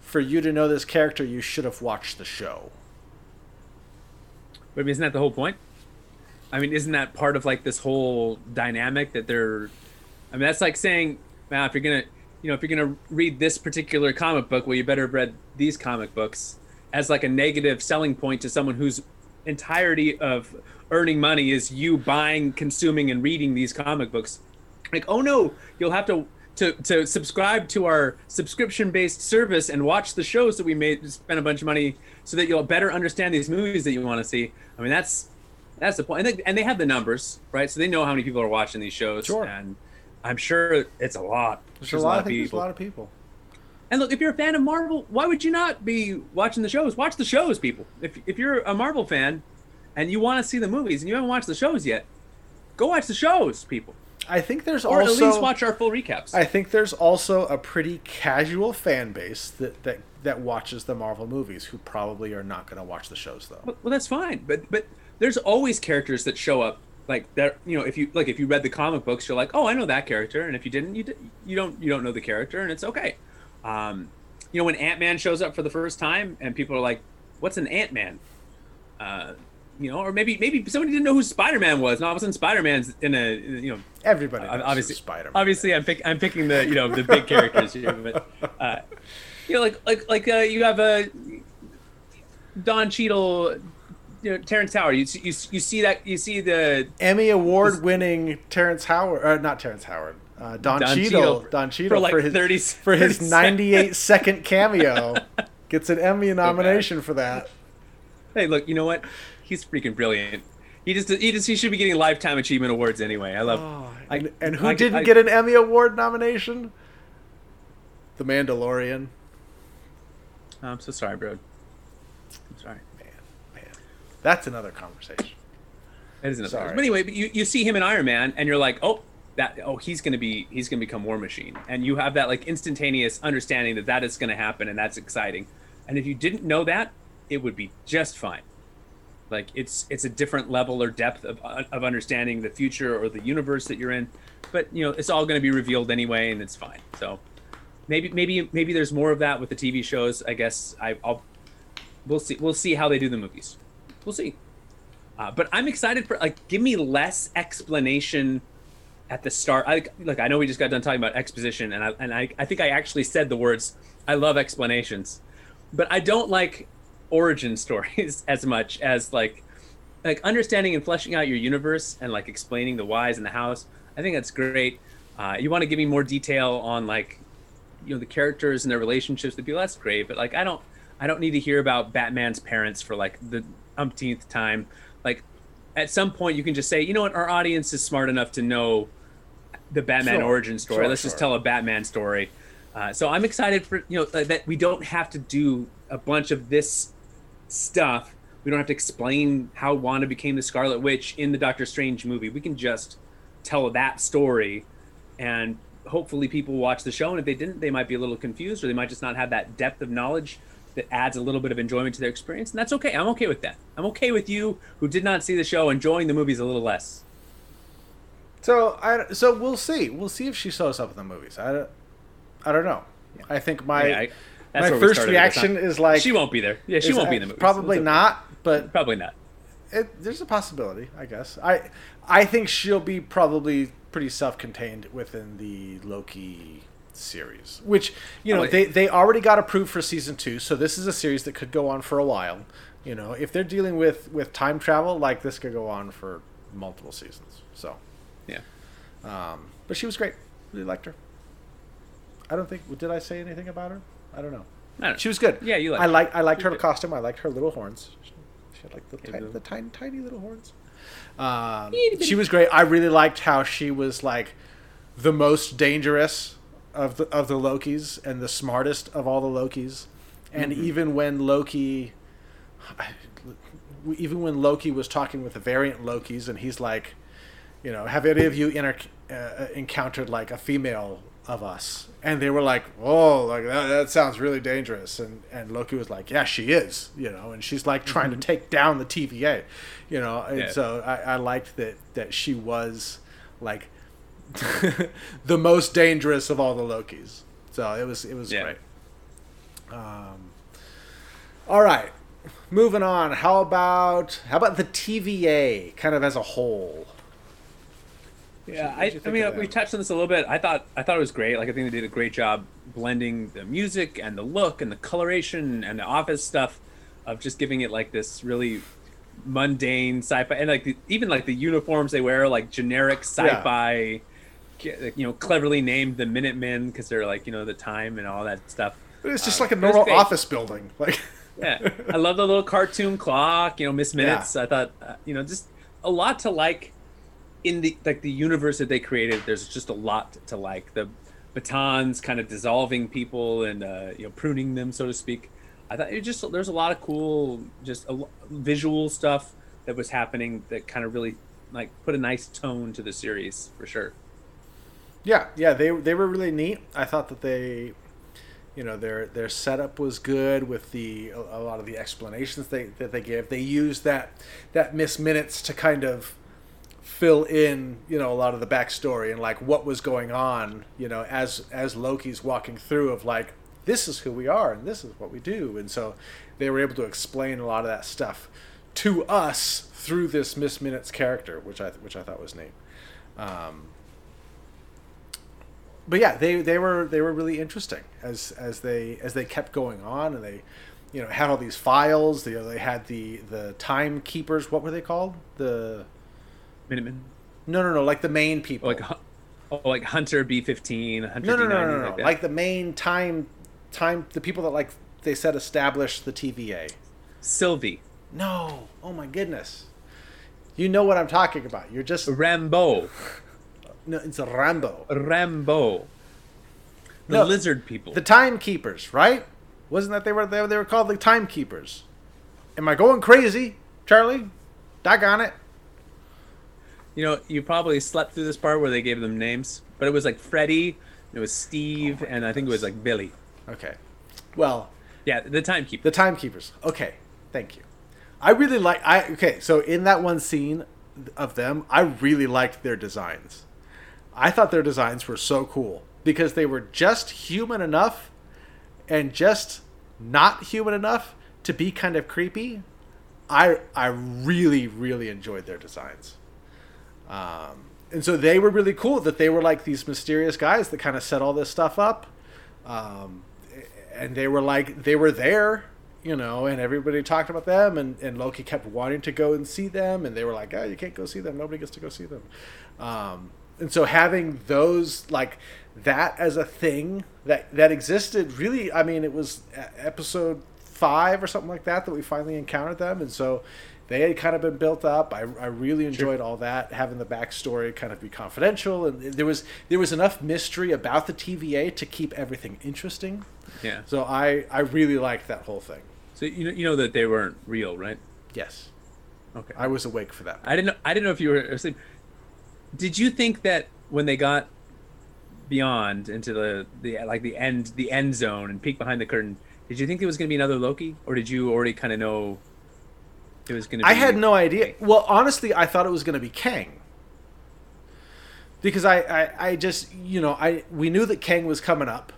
A: for you to know this character, you should have watched the show.
B: But isn't that the whole point? I mean, isn't that part of like this whole dynamic that they're? I mean, that's like saying, "Now, if you're gonna, you know, if you're gonna read this particular comic book, well, you better have read these comic books." As like a negative selling point to someone whose entirety of earning money is you buying, consuming, and reading these comic books. Like, oh no, you'll have to to, to subscribe to our subscription based service and watch the shows that we made spend a bunch of money so that you'll better understand these movies that you want to see i mean that's that's the point. And they, and they have the numbers right? So they know how many people are watching these shows.
A: Sure.
B: and i'm sure it's a lot.
A: There's, a lot, of people. There's a lot of people.
B: and look if you're a fan of marvel why would you not be watching the shows? Watch the shows people. If, if you're a marvel fan and you want to see the movies and you haven't watched the shows yet go watch the shows people.
A: I think there's
B: or
A: also
B: at least watch our full recaps.
A: I think there's also a pretty casual fan base that that, that watches the Marvel movies who probably are not going to watch the shows though.
B: Well, well, that's fine, but but there's always characters that show up like that. You know, if you like, if you read the comic books, you're like, oh, I know that character, and if you didn't, you d- you don't you don't know the character, and it's okay. Um, you know, when Ant Man shows up for the first time, and people are like, what's an Ant Man? Uh, you know, or maybe maybe somebody didn't know who Spider Man was, and all of a sudden Spider Man's in a you know
A: Everybody
B: uh, obviously
A: Spider-Man.
B: Obviously, I'm pick, I'm picking the you know the big characters here, but uh, you know like like like uh, you have a Don Cheadle, you know Terrence Howard. You see- you you see that you see the
A: Emmy award winning Terrence Howard, uh, not Terrence Howard, uh, Don,
B: Don
A: Cheadle,
B: Cheadle
A: Don Cheadle
B: for like
A: his
B: 30
A: for his 98 second cameo gets an Emmy nomination for that.
B: hey look you know what he's freaking brilliant. He just he just he should be getting lifetime achievement awards anyway. I love. I-
A: And, and who
B: I-
A: didn't
B: I-
A: get an Emmy award nomination? The Mandalorian.
B: I'm so sorry, bro. I'm sorry.
A: That's another conversation.
B: That is another.
A: Sorry.
B: But anyway, but you, you see him in Iron Man, and you're like, oh, that oh he's gonna be he's gonna become War Machine, and you have that like instantaneous understanding that that is gonna happen, and that's exciting. And if you didn't know that, it would be just fine. Like it's it's a different level or depth of of understanding the future or the universe that you're in, but you know it's all gonna be revealed anyway, and it's fine. So maybe maybe maybe there's more of that with the TV shows. I guess I, I'll we'll see we'll see how they do the movies. We'll see. Uh, but I'm excited for like give me less explanation at the start. I like I know we just got done talking about exposition, and I and I, I think I actually said the words I love explanations, but I don't like origin stories as much as like like understanding and fleshing out your universe and like explaining the whys and the hows. I think that's great. Uh, you want to give me more detail on like you know the characters and their relationships with be less great, but like I don't I don't need to hear about Batman's parents for like the umpteenth time. Like at some point you can just say, you know what, our audience is smart enough to know the Batman
A: Sure.
B: origin story.
A: Sure,
B: Let's just tell a Batman story. Uh, so I'm excited for you know that we don't have to do a bunch of this stuff. We don't have to explain how Wanda became the Scarlet Witch in the Doctor Strange movie. We can just tell that story, and hopefully people watch the show. And if they didn't, they might be a little confused, or they might just not have that depth of knowledge that adds a little bit of enjoyment to their experience. And that's okay. I'm okay with that. I'm okay with you who did not see the show enjoying the movies a little less.
A: So I so we'll see. We'll see if she shows up in the movies. I don't, I don't know. I think my
B: Yeah, I-
A: my first reaction
B: not-
A: is like
B: she won't be there. Yeah, she won't be in the movie.
A: Probably not, but
B: Probably not.
A: it, there's a possibility, I guess. I I think she'll be probably pretty self-contained within the Loki series, which you know they they already got approved for season two, so this is a series that could go on for a while. You know, if they're dealing with with time travel, like this could go on for multiple seasons. So,
B: Yeah.
A: um, but she was great. Really liked her. I don't think did I say anything about her? I don't know. She was good.
B: Yeah, you liked
A: I like I liked her
B: good.
A: costume. I liked her little horns. She she had like the, tiny,
B: the
A: tiny tiny little horns. Um, she was great. I really liked how she was like the most dangerous of the of the Lokis and the smartest of all the Lokis. And
B: Mm-hmm.
A: even when Loki, even when Loki was talking with the variant Lokis, and he's like, you know, have any of you inter- uh, encountered like a female of us and they were like oh like that, that sounds really dangerous and and loki was like yeah she is you know and she's like trying to take down the tva you know and
B: Yeah.
A: so I, I liked that that she was like the most dangerous of all the lokis. So it was it was
B: Yeah.
A: great. Um all right. Moving on. How about how about the tva kind of as a whole?
B: Yeah, I, I mean, we touched on this a little bit. I thought I thought it was great. Like I think they did a great job blending the music and the look and the coloration and the office stuff of just giving it like this really mundane sci-fi and like the, even like the uniforms they wear like generic sci-fi you know cleverly named the minutemen because they're like you know the time and all that stuff.
A: It's just
B: Uh,
A: like a normal office building like
B: yeah. I love the little cartoon clock you know miss minutes. I thought uh, you know just a lot to like in the like the universe that they created. There's just a lot to like. The batons kind of dissolving people and uh, you know pruning them so to speak. I thought it just there's a lot of cool just a, visual stuff that was happening that kind of really like put a nice tone to the series for sure
A: Yeah, yeah, they they were really neat. I thought that they, you know, their their setup was good with the a, lot of the explanations they that they gave. They used that that miss minutes to kind of fill in, you know, a lot of the backstory and like what was going on, you know, as as Loki's walking through of like this is who we are and this is what we do, and so they were able to explain a lot of that stuff to us through this miss minutes character, which I which I thought was neat. Um, but yeah, they, they were they were really interesting as as they as they kept going on and they, you know, had all these files. They, they had the the timekeepers. What were they called? The
B: minutemen
A: no no no like the main people.
B: like oh, like hunter b15
A: no no no no no, no.
B: like,
A: like the main time time the people that like they said established the TVA.
B: sylvie
A: No, oh my goodness, you know what I'm talking about. You're just
B: rambo
A: no, it's a Rambo.
B: Rambo. The
A: No,
B: lizard people.
A: The timekeepers, right? Wasn't that they were they, they were called the timekeepers? Am I going crazy, Charlie? Doggone it.
B: you know, you probably slept through this part where they gave them names, but it was like Freddy, it was Steve, and I think it was like Billy.
A: Okay. Well,
B: Yeah, the timekeeper.
A: the timekeepers. Okay, thank you. I really like. I okay. So in that one scene of them, I really liked their designs. I thought their designs were so cool because they were just human enough and just not human enough to be kind of creepy. I I really really enjoyed their designs. Um, and so they were really cool that they were like these mysterious guys that kind of set all this stuff up. Um, and they were like they were there you know and everybody talked about them and, and loki kept wanting to go and see them and they were like oh you can't go see them nobody gets to go see them um, and so having those like that as a thing that that existed really i mean it was episode five or something like that that we finally encountered them and so they had kind of been built up i, I really enjoyed all that having the backstory kind of be confidential and there was there was enough mystery about the tva to keep everything interesting
B: Yeah.
A: so I I really liked that whole thing.
B: So you know, you know that they weren't real, right?
A: Yes,
B: Okay.
A: I was awake for that.
B: I didn't know. I didn't know if you were asleep. Did you think that when they got beyond into the the like the end the end zone and peek behind the curtain, did you think it was going to be another Loki, or did you already kind of know it was going to? be...
A: I had no idea. Well, honestly, I thought it was going to be Kang. Because I, I, I just you know I we knew that Kang was coming up,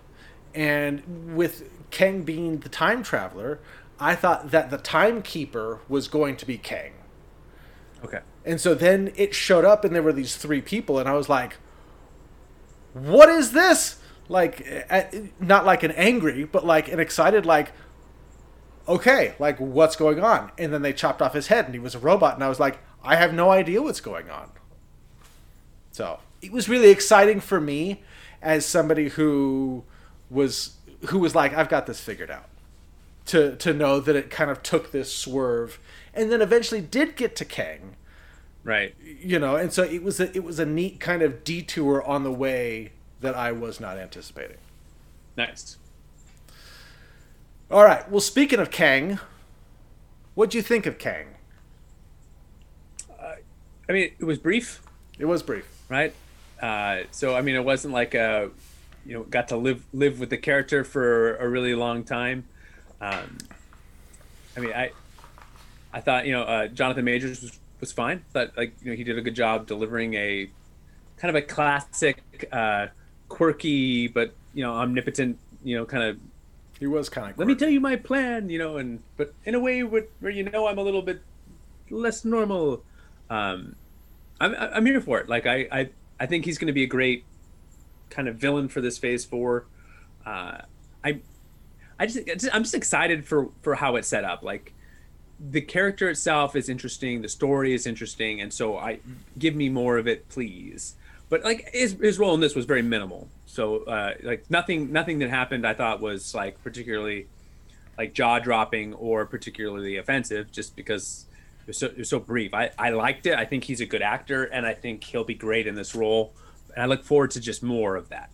A: and with Kang being the time traveler, I thought that the timekeeper was going to be Kang.
B: Okay.
A: And so then it showed up, and there were these three people, and I was like, "What is this?" Like, not like an angry, but like an excited, like, "Okay, like what's going on?" And then they chopped off his head, and he was a robot, and I was like, "I have no idea what's going on." So it was really exciting for me, as somebody who was who was like, "I've got this figured out." To to know that it kind of took this swerve, and then eventually did get to Kang
B: Right.
A: you know and so it was a, it was a neat kind of detour on the way that i was not anticipating
B: Nice.
A: all right well speaking of kang what do you think of kang
B: I mean, it was brief,
A: it was brief
B: right? Uh, so I mean, it wasn't like a you know got to live live with the character for a really long time. Um, I mean, I I thought you know uh, Jonathan Majors was, was fine. But like you know he did a good job delivering a kind of a classic, uh, quirky but you know omnipotent you know kind of.
A: He was kind of.
B: Let me tell you my plan, you know, and but in a way where, where you know I'm a little bit less normal. Um, I'm I'm here for it. Like I I, I think he's going to be a great kind of villain for this phase four. Uh, I I just I'm just excited for for how it's set up. Like the character itself is interesting, the story is interesting, and so I give me more of it, please. But like his his role in this was very minimal. So uh, like nothing nothing that happened I thought was like particularly like jaw dropping or particularly offensive, just because it was so it was so brief. I I liked it. I think he's a good actor, and I think he'll be great in this role. And I look forward to just more of that,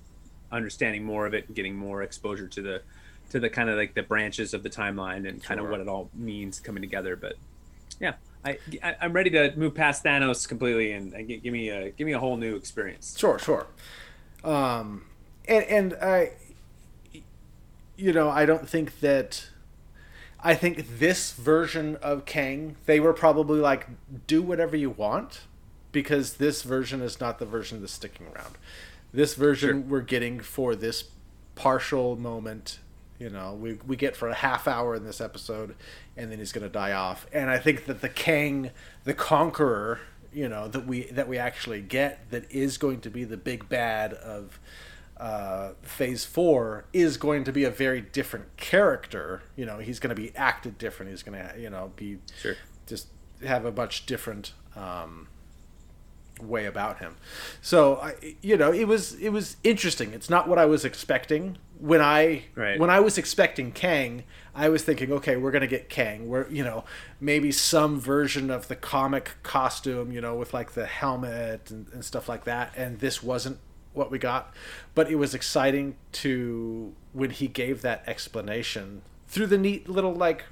B: understanding more of it, and getting more exposure to the to the kind of like the branches of the timeline and kind sure. of what it all means coming together. But yeah, I, I am ready to move past Thanos completely and, and give me a give me a whole new experience.
A: Sure, sure. Um, and and I, you know, I don't think that. I think this version of Kang, they were probably like, do whatever you want, because this version is not the version that's sticking around. This version sure. we're getting for this partial moment you know, we, we get for a half hour in this episode, and then he's going to die off. And I think that the Kang, the Conqueror, you know, that we that we actually get, that is going to be the big bad of uh, Phase Four, is going to be a very different character. You know, he's going to be acted different. He's going to, you know, be
B: sure.
A: just have a much different. Um, way about him. So I, you know, it was it was interesting. It's not what I was expecting when I
B: right.
A: when I was expecting Kang. I was thinking, okay, we're gonna get Kang. We're you know maybe some version of the comic costume, you know, with like the helmet and, and stuff like that. And this wasn't what we got, but it was exciting to when he gave that explanation through the neat little like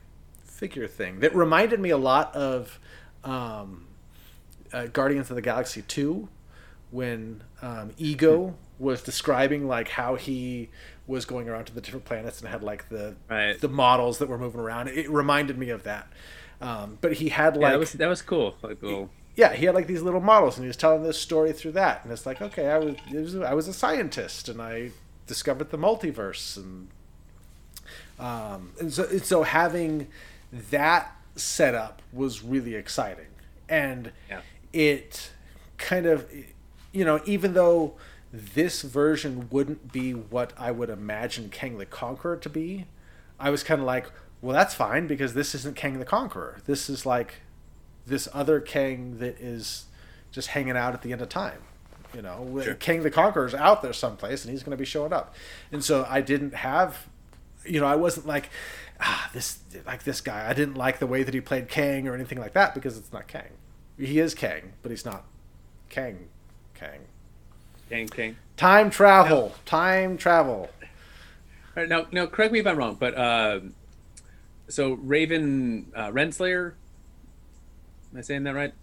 A: figure thing that reminded me a lot of. Um, uh, Guardians of the Galaxy two, when um, Ego was describing like how he was going around to the different planets and had like the
B: right.
A: the models that were moving around. It reminded me of that. Um, but he had like
B: yeah, that was that was cool. Like little...
A: Yeah, he had like these little models, and he was telling this story through that. And it's like, okay, I was, was I was a scientist, and I discovered the multiverse, and um, and so and so having that setup was really exciting, and
B: yeah
A: it kind of you know even though this version wouldn't be what I would imagine Kang the Conqueror to be, I was kind of like, well, that's fine because this isn't Kang the Conqueror. This is like this other Kang that is just hanging out at the end of time. You know, sure. Kang the Conqueror is out there someplace and he's going to be showing up. And so I didn't have, you know, I wasn't like, ah, this like this guy. I didn't like the way that he played Kang or anything like that because it's not Kang. He is Kang, but he's not Kang. Kang.
B: Kang. Kang.
A: Time travel. Time travel.
B: Right, now, now, correct me if I'm wrong, but uh, so Raven uh, Renslayer. Am I saying that right?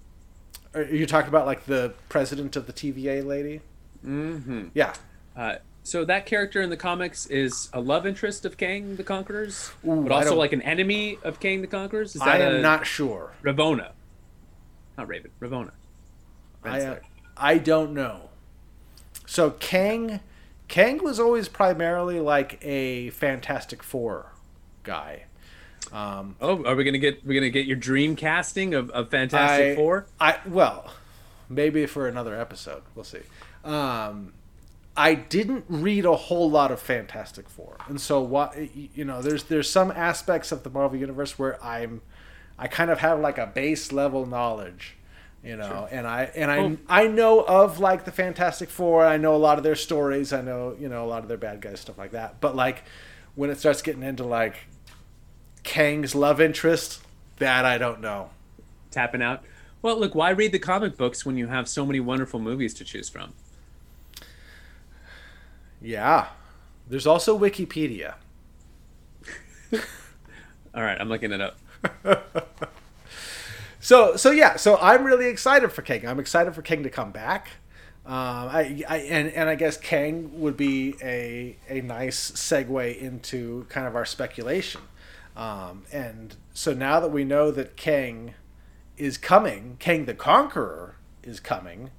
A: Are you talking about like the president of the TVA lady?
B: Mm-hmm.
A: Yeah.
B: Uh, so that character in the comics is a love interest of Kang the Conqueror's,
A: Ooh,
B: but also like an enemy of Kang the Conqueror's. Is
A: that I am not sure.
B: Ravonna. Not Raven. Ravonna.
A: I, uh, I don't know. So Kang, Kang was always primarily like a Fantastic Four guy. Um,
B: oh, are we gonna get we're gonna get your dream casting of, of Fantastic
A: I,
B: Four?
A: I well, maybe for another episode. We'll see. Um, I didn't read a whole lot of Fantastic Four, and so what you know, there's there's some aspects of the Marvel universe where I'm I kind of have like a base level knowledge, you know, sure. and I and I. I know of like the Fantastic Four. I know a lot of their stories. I know you know a lot of their bad guys stuff like that. But like when it starts getting into like Kang's love interest, that I don't know.
B: Tapping out. Well, look, why read the comic books when you have so many wonderful movies to choose from?
A: Yeah. There's also Wikipedia.
B: All right, I'm looking it up.
A: so so yeah, so I'm really excited for Kang. I'm excited for Kang to come back. Um, I, I and, and I guess Kang would be a a nice segue into kind of our speculation. Um, and so now that we know that Kang is coming, Kang the Conqueror is coming,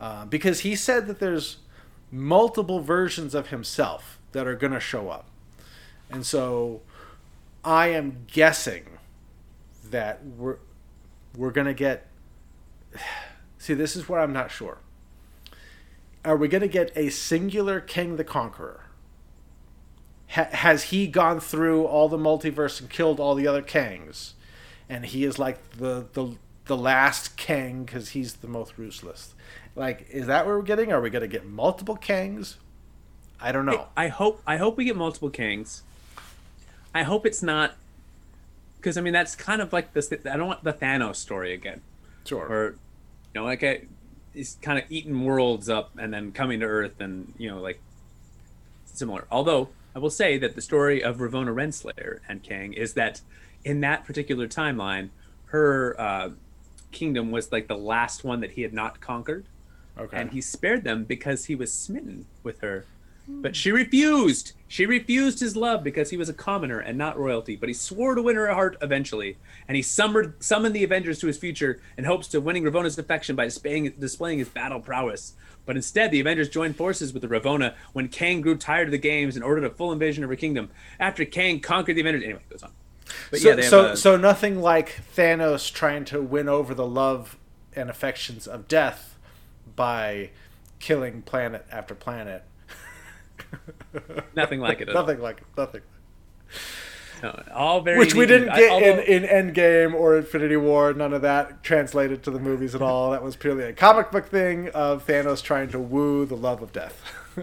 A: uh, because he said that there's multiple versions of himself that are going to show up. And so I am guessing that we're we're to get See, this is where I'm not sure. Are we to get a singular King the Conqueror? Ha- has he gone through all the multiverse and killed all the other Kangs? And he is like the the the last Kang because he's the most ruthless. Like, is that what we're getting? Are we to get multiple Kangs? I don't know.
B: I, I hope I hope we get multiple Kangs. I hope it's not because I mean that's kind of like this. I don't want the Thanos story again.
A: Sure.
B: Or you know, like I, he's kind of eating worlds up and then coming to Earth and you know like similar. Although I will say that the story of Ravonna Renslayer and Kang is that in that particular timeline, her uh, kingdom was like the last one that he had not conquered.
A: Okay.
B: And he spared them because he was smitten with her. But she refused. She refused his love because he was a commoner and not royalty. But he swore to win her heart eventually. And he summoned, summoned the Avengers to his future in hopes of winning Ravonna's affection by displaying, displaying his battle prowess. But instead, the Avengers joined forces with the Ravona when Kang grew tired of the games and ordered a full invasion of her kingdom. After Kang conquered the Avengers, anyway, it goes on. But
A: so,
B: yeah,
A: so,
B: a-
A: so nothing like Thanos trying to win over the love and affections of death by killing planet after planet.
B: nothing like it. At all.
A: nothing like it. Nothing.
B: No, all very
A: Which we didn't
B: I-
A: get
B: although-
A: in, in Endgame or Infinity War. None of that translated to the movies at all. That was purely a comic book thing of Thanos trying to woo the love of death.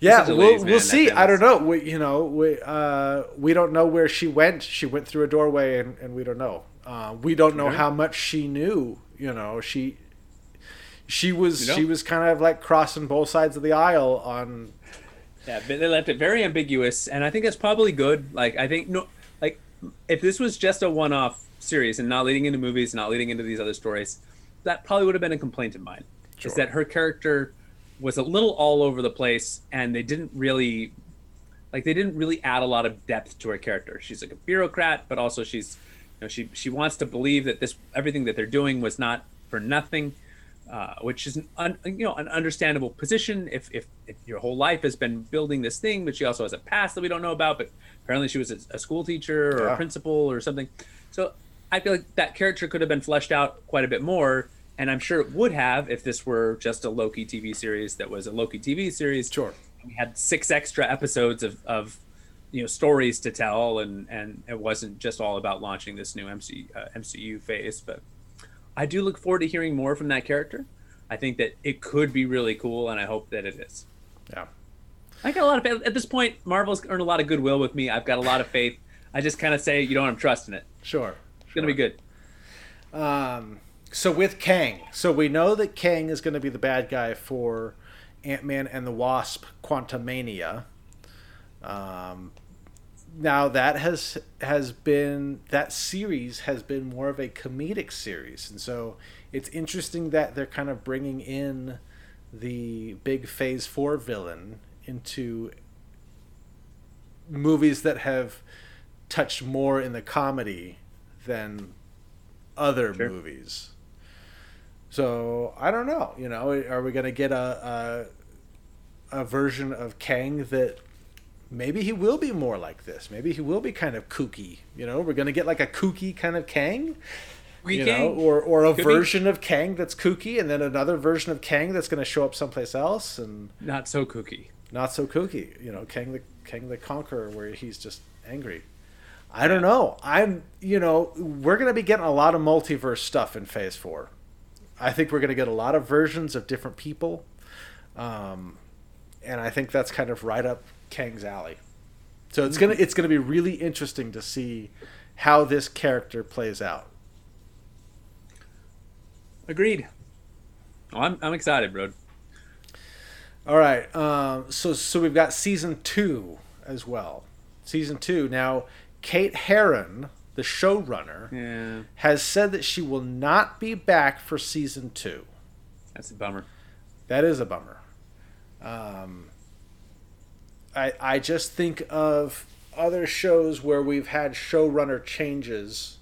A: yeah, we'll,
B: ladies'
A: we'll see. I don't know. We, you know, we uh, we don't know where she went. She went through a doorway, and, and we don't know. Uh, we don't know how much she knew. You know, she she was
B: You know?
A: she was kind of like crossing both sides of the aisle on
B: Yeah, but they left it very ambiguous, and I think that's probably good. Like, I think no, like if this was just a one-off series and not leading into movies, not leading into these other stories, that probably would have been a complaint of mine.
A: Sure.
B: Is that her character was a little all over the place, and they didn't really, like, they didn't really add a lot of depth to her character. She's like a bureaucrat, but also she's, you know, she she wants to believe that this everything that they're doing was not for nothing uh, which is an un, you know an understandable position if, if if your whole life has been building this thing, but she also has a past that we don't know about. But apparently, she was a, a school teacher or
A: Yeah.
B: a principal or something. So I feel like that character could have been fleshed out quite a bit more, and I'm sure it would have if this were just a Loki TV series that was a Loki TV series.
A: Sure.
B: we had six extra episodes of, of you know stories to tell, and and it wasn't just all about launching this new MC, uh, MCU phase, but. I do look forward to hearing more from that character. I think that it could be really cool, and I hope that it is.
A: yeah.
B: I got a lot of. At this point, Marvel's earned a lot of goodwill with me. I've got a lot of faith. I just kind of say, you know, I'm trusting it.
A: Sure.
B: It's going to be good.
A: Um, so with Kang, so we know that Kang is going to be the bad guy for Ant Man and the Wasp: Quantumania. Um, now that has has been that series has been more of a comedic series, and so it's interesting that they're kind of bringing in the big Phase Four villain into movies that have touched more in the comedy than other
B: Sure.
A: movies. So I don't know. You know, are we going to get a, a a version of Kang that maybe he will be more like this? Maybe he will be kind of kooky. You know, we're going to get like a kooky kind of Kang. You
B: Kang?
A: know, or or a
B: Could be.
A: version of Kang that's kooky, and then another version of Kang that's going to show up someplace else, and
B: Not so kooky.
A: not so kooky. You know, Kang the Kang the Conqueror, where he's just angry. I don't know. I'm, you know, we're going to be getting a lot of multiverse stuff in Phase Four. I think we're going to get a lot of versions of different people, um, and I think that's kind of right up Kang's alley. So it's gonna it's gonna be really interesting to see how this character plays out.
B: Agreed. Oh, I'm, I'm excited, bro.
A: All right. Um, so so we've got season two as well. Season two now. Kate Herron the showrunner,
B: Yeah,
A: has said that she will not be back for season two.
B: that's a bummer.
A: That is a bummer. Um, I I just think of other shows where we've had showrunner changes.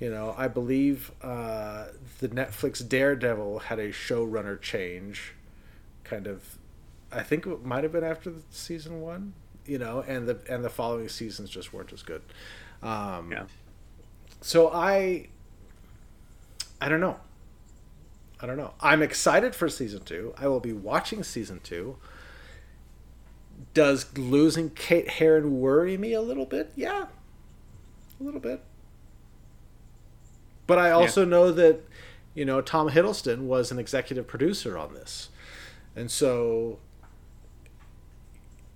A: You know, I believe uh, the Netflix Daredevil had a showrunner change, kind of. I think it might have been after the season one. You know, and the and the following seasons just weren't as good. Um,
B: Yeah.
A: So I. I don't know. I don't know. I'm excited for season two. I will be watching season two. Does losing Kate Herron worry me a little bit? Yeah, a little bit. But I also know that, you know, Tom Hiddleston was an executive producer on this, and so,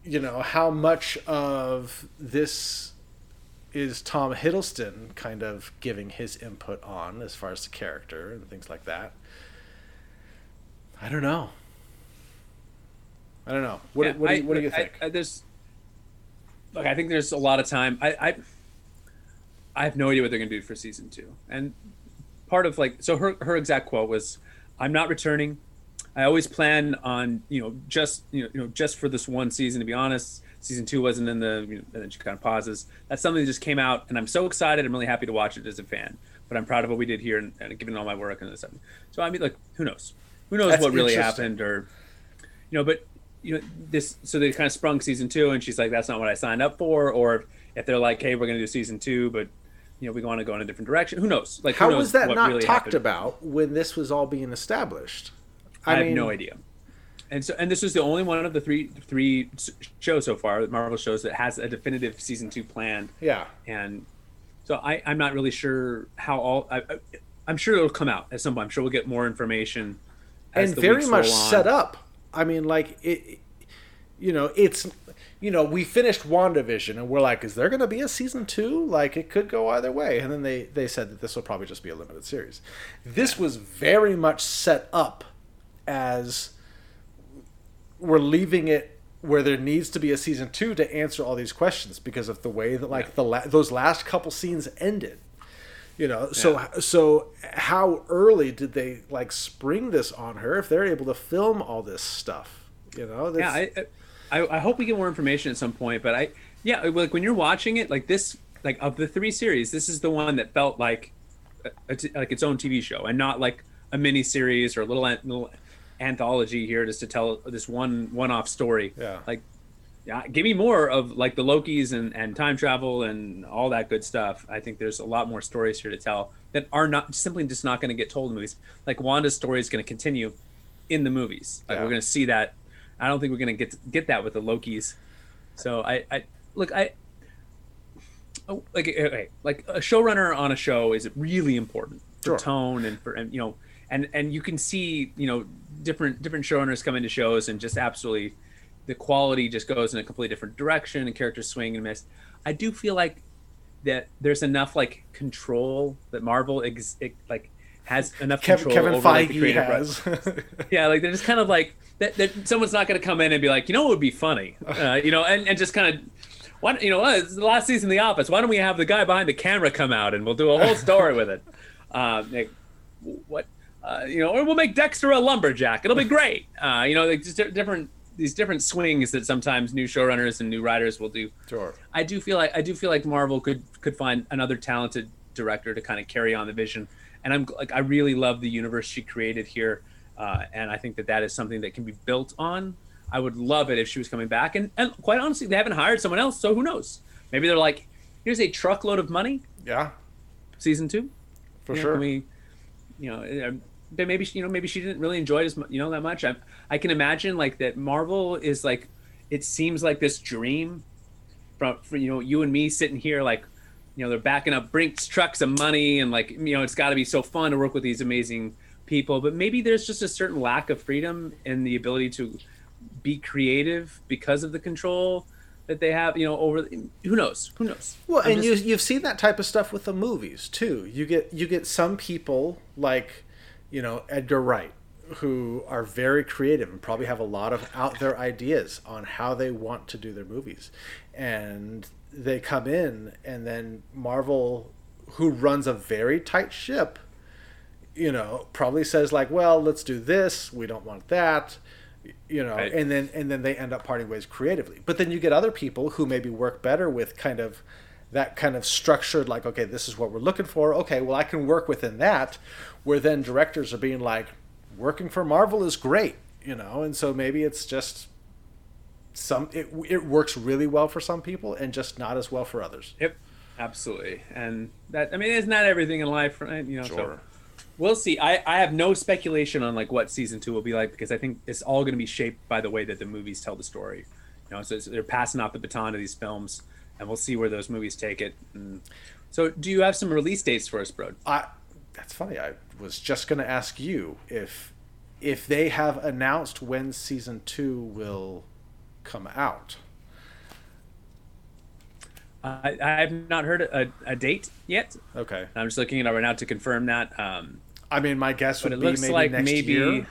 A: you know, how much of this is Tom Hiddleston kind of giving his input on as far as the character and things like that. I don't know. I don't know. What,
B: Yeah,
A: what, do, you,
B: I-
A: what do you
B: I-
A: think?
B: I, there's, look, I think there's a lot of time. I, I, I have no idea what they're going to do for season two. And part of like, so her her exact quote was, "I'm not returning. I always plan on you know just you know, you know just for this one season. To be honest, season two wasn't in the. You know, and then she kind of pauses. That's something that just came out, and I'm so excited. I'm really happy to watch it as a fan. But I'm proud of what we did here and, and given all my work and this. Stuff. So I mean, like, who knows? Who knows
A: That's
B: what really happened or you know, but you know, this so they kind of sprung season two, and she's like, "That's not what I signed up for." Or if they're like, "Hey, we're going to do season two, but you know, we want to go in a different direction." Who knows? Like, who
A: How
B: knows
A: was that not
B: really
A: talked
B: happened?
A: about when this was all being established?
B: I, have no idea. And so, and this was the only one of the three three shows so far, that Marvel shows that has a definitive season two planned.
A: Yeah.
B: And so I, I'm not really sure how all. I, I, I'm sure it'll come out at some point. I'm sure we'll get more information.
A: And very much set up. I mean, like it. You know, it's you know we finished WandaVision and we're like, is there going to be a season two? Like it could go either way. And then they they said that this will probably just be a limited series. This was very much set up as we're leaving it where there needs to be a season two to answer all these questions because of the way that like the la- those last couple scenes ended you know so so how early did they like spring this on her if they're able to film all this stuff? You know
B: yeah I, I i hope we get more information at some point but i yeah like when you're watching it like this like of the three series this is the one that felt like a, a t- like its own tv show and not like a mini series or a little, little anthology here just to tell this one one-off story.
A: Yeah.
B: like yeah give me more of like the lokis and and time travel and all that good stuff. I think there's a lot more stories here to tell that are not simply just not going to get told in movies. Like wanda's story is going to continue in the movies. Like
A: Yeah.
B: we're going to see that. I don't think we're going to get get that with the lokis. So i i look i oh, like okay, like a showrunner on a show is really important for
A: Sure.
B: tone and for and you know and and you can see you know different different showrunners come into shows and just absolutely the quality just goes in a completely different direction and characters swing and miss i do feel like that there's enough like control that marvel ex, ex- like has enough
A: Kev-
B: control
A: kevin
B: over like, the creative
A: has
B: yeah, like they're just kind of like that. that someone's not going to come in and be like, you know, what would be funny, uh, you know, and, and just kind of. Why, you know, it's the last season of The Office. Why don't we have the guy behind the camera come out and we'll do a whole story with it? Um, like, what, uh, you know, or we'll make Dexter a lumberjack. It'll be great. Uh, you know, like just di- different these different swings that sometimes new showrunners and new writers will do.
A: sure
B: I do feel like I do feel like Marvel could could find another talented director to kind of carry on the vision, and I'm like I really love the universe she created here, uh, and I think that that is something that can be built on. I would love it if she was coming back, and and quite honestly, they haven't hired someone else, so who knows? Maybe they're like, here's a truckload of money,
A: yeah
B: season two.
A: for
B: You know,
A: sure
B: Can we, you know, uh, but maybe she- you know maybe she didn't really enjoy it as you know that much. I I can imagine like that Marvel is like it seems like this dream from for you know you and me sitting here like you know they're backing up Brink's trucks of money and like you know it's got to be so fun to work with these amazing people. But maybe there's just a certain lack of freedom and the ability to be creative because of the control that they have. You know over who knows who knows.
A: Well,
B: I'm
A: and
B: just-
A: you you've seen that type of stuff with the movies too. You get you get some people like, you know, Edgar Wright, who are very creative and probably have a lot of out there ideas on how they want to do their movies. And they come in, and then Marvel, who runs a very tight ship, you know, probably says like, "Well, let's do this. We don't want that." You know,
B: Right.
A: and then and then they end up parting ways creatively. But then you get other people who maybe work better with kind of that kind of structured like okay this is what we're looking for okay well i can work within that where then directors are being like working for marvel is great you know and so maybe it's just some it, it works really well for some people and just not as well for others
B: Yep, absolutely. And that I mean, it's not everything in life, right? You know, so we'll see. I I have no speculation on like what season two will be like because I think it's all going to be shaped by the way that the movies tell the story. You know, so it's, they're passing off the baton to these films, and we'll see where those movies take it. And so, do you have some release dates for us, bro?
A: I that's funny. I was just going to ask you if if they have announced when season 2 will come out.
B: I, I have not heard a, a date yet.
A: Okay.
B: I'm just looking it up right now to confirm that. Um,
A: I mean, my guess would
B: it
A: be
B: looks
A: maybe
B: like
A: next
B: maybe
A: year,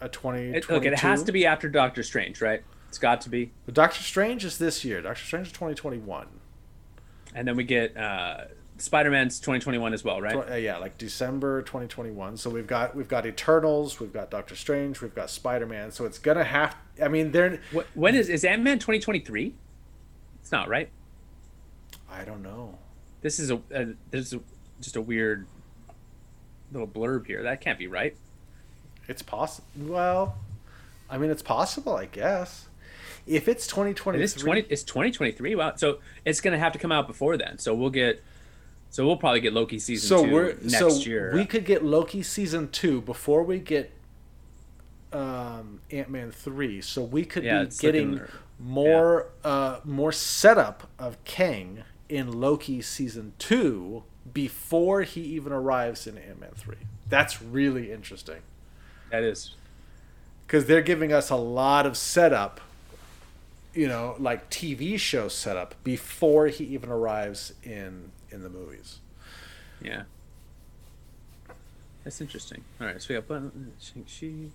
A: a 20
B: it, look. It has to be after Doctor Strange, right? It's got to be.
A: Doctor Strange is this year. Doctor Strange is 2021.
B: And then we get uh, Spider Man's 2021 as well, right?
A: Uh, yeah, like December 2021. So we've got we've got Eternals, we've got Doctor Strange, we've got Spider Man. So it's gonna have. I mean, they're.
B: What, when is is Ant Man 2023? It's not right.
A: I don't know.
B: This is a, a this is a, just a weird little blurb here. That can't be right.
A: It's possible. Well, I mean, it's possible, I guess. If it's 2023,
B: It is 20. It's 2023. Wow. So it's gonna have to come out before then. So we'll get. So we'll probably get Loki season
A: so
B: two
A: we're
B: next
A: so
B: year.
A: we could get Loki season two before we get um, Ant Man three. So we could
B: Yeah,
A: be getting more uh, more setup of Kang in Loki season two before he even arrives in Ant Man three. That's really interesting
B: that is.
A: because they're giving us a lot of setup. You know, like TV show setup before he even arrives in in the movies.
B: Yeah. That's interesting. All right, so we got Shang-Chi,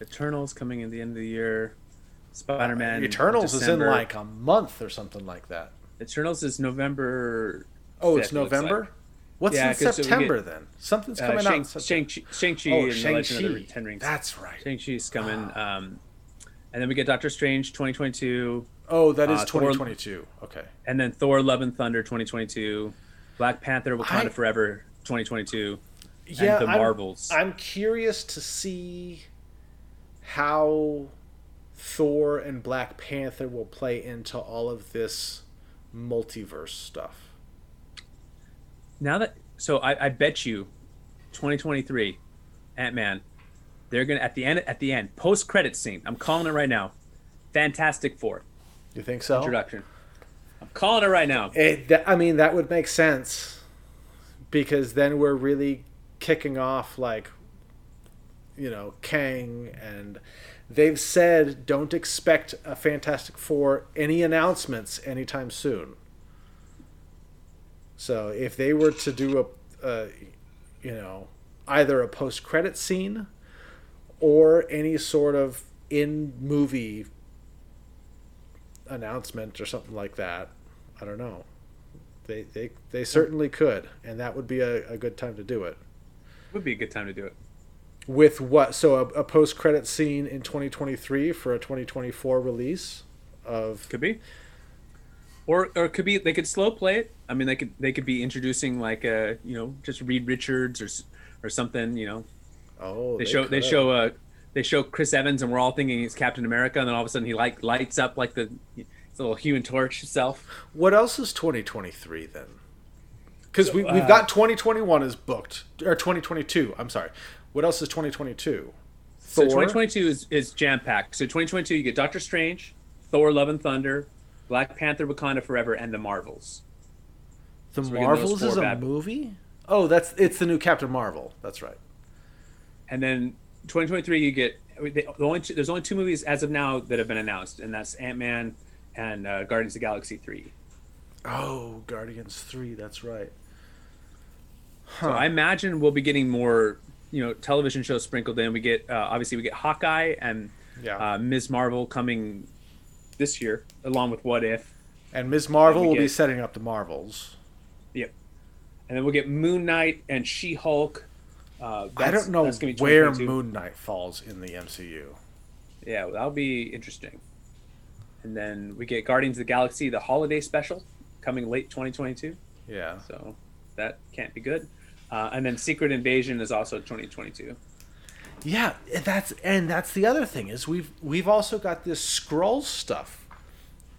B: Eternals coming in the end of the year, Spider-Man.
A: Eternals is in like a month or something like that.
B: Eternals is November.
A: Oh,
B: 5th,
A: it's
B: it
A: November.
B: like.
A: What's
B: Yeah,
A: in
B: 'cause so we
A: September
B: get,
A: then? Something's
B: Uh,
A: coming
B: Shang,
A: out.
B: Shang-Chi, Shang-Chi
A: Oh,
B: and the Legend of
A: Shang-Chi.
B: the Ten Rings.
A: That's right.
B: Shang-Chi's coming. Um, and then we get Doctor Strange 2022,
A: Oh, that is
B: uh, Thor-
A: 2022. Okay.
B: and then Thor: Love and Thunder 2022, Black Panther: Wakanda
A: I-
B: Forever 2022,
A: Yeah,
B: and the
A: I'm,
B: Marvels.
A: I'm curious to see how Thor and Black Panther will play into all of this multiverse stuff.
B: now that so I, I bet you 2023 ant-man they're gonna at the end at the end post credit scene i'm calling it right now fantastic four
A: You think so?
B: introduction i'm calling it right now
A: It, that, I mean, that would make sense because then we're really kicking off like, you know, Kang, and they've said don't expect a Fantastic Four any announcements anytime soon. So if they were to do a, a you know, either a post credit scene or any sort of in movie announcement or something like that. I don't know. They they, they certainly could, and that would be a, a good time to do it.
B: would be a good time to do it
A: With what? So a, a post credit scene in 2023 for a 2024 release of.
B: could be or or it could be they could slow play it i mean they could they could be introducing like a you know just reed richards or or something you know
A: Oh,
B: they, show they show uh they show chris evans and we're all thinking he's captain america and then all of a sudden he like lights up like the his little human torch self
A: What else is 2023 then? Because we
B: So,
A: we've
B: uh,
A: got 2021 is booked or 2022. I'm sorry. What else is 2022?
B: So
A: Thor?
B: 2022 is, is jam packed. So 2022, you get Doctor Strange, Thor: Love and Thunder, Black Panther: Wakanda Forever, and the Marvels.
A: The
B: So we're getting those
A: Marvels is a
B: bad-
A: movie. Oh, that's it's the new Captain Marvel. That's right.
B: And then 2023, you get the only two, there's only two movies as of now that have been announced, and that's Ant Man and uh, Guardians of the Galaxy 3.
A: Oh, Guardians three. That's right.
B: So I imagine we'll be getting more you know television shows sprinkled in. We get uh, obviously we get Hawkeye and
A: Yeah.
B: uh, Ms. Marvel coming this year, along with What If.
A: and Ms. Marvel
B: we
A: will be setting up the Marvels.
B: Yep. And then we'll get Moon Knight and She Hulk. Uh,
A: I don't know
B: that's gonna be
A: where Moon Knight falls in the MCU.
B: Yeah, well, that'll be interesting. And then we get Guardians of the Galaxy, the holiday special, coming late 2022.
A: Yeah.
B: So that can't be good. Uh, and then Secret Invasion is also 2022.
A: Yeah, that's and that's the other thing is we've we've also got this scroll stuff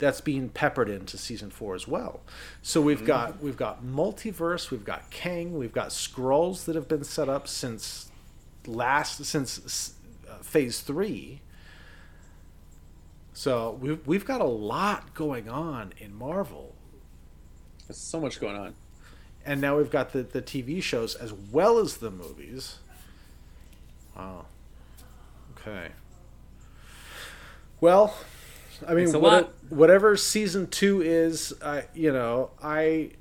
A: that's being peppered into season four as well. So we've got we've got multiverse, we've got Kang, we've got scrolls that have been set up since last since uh, phase three. So we've we've got a lot going on in Marvel,
B: There's so much going on.
A: and now we've got the the TV shows as well as the movies. Wow. Okay. Well, I mean,
B: It's a
A: what-
B: lot.
A: whatever season two is, I you know, I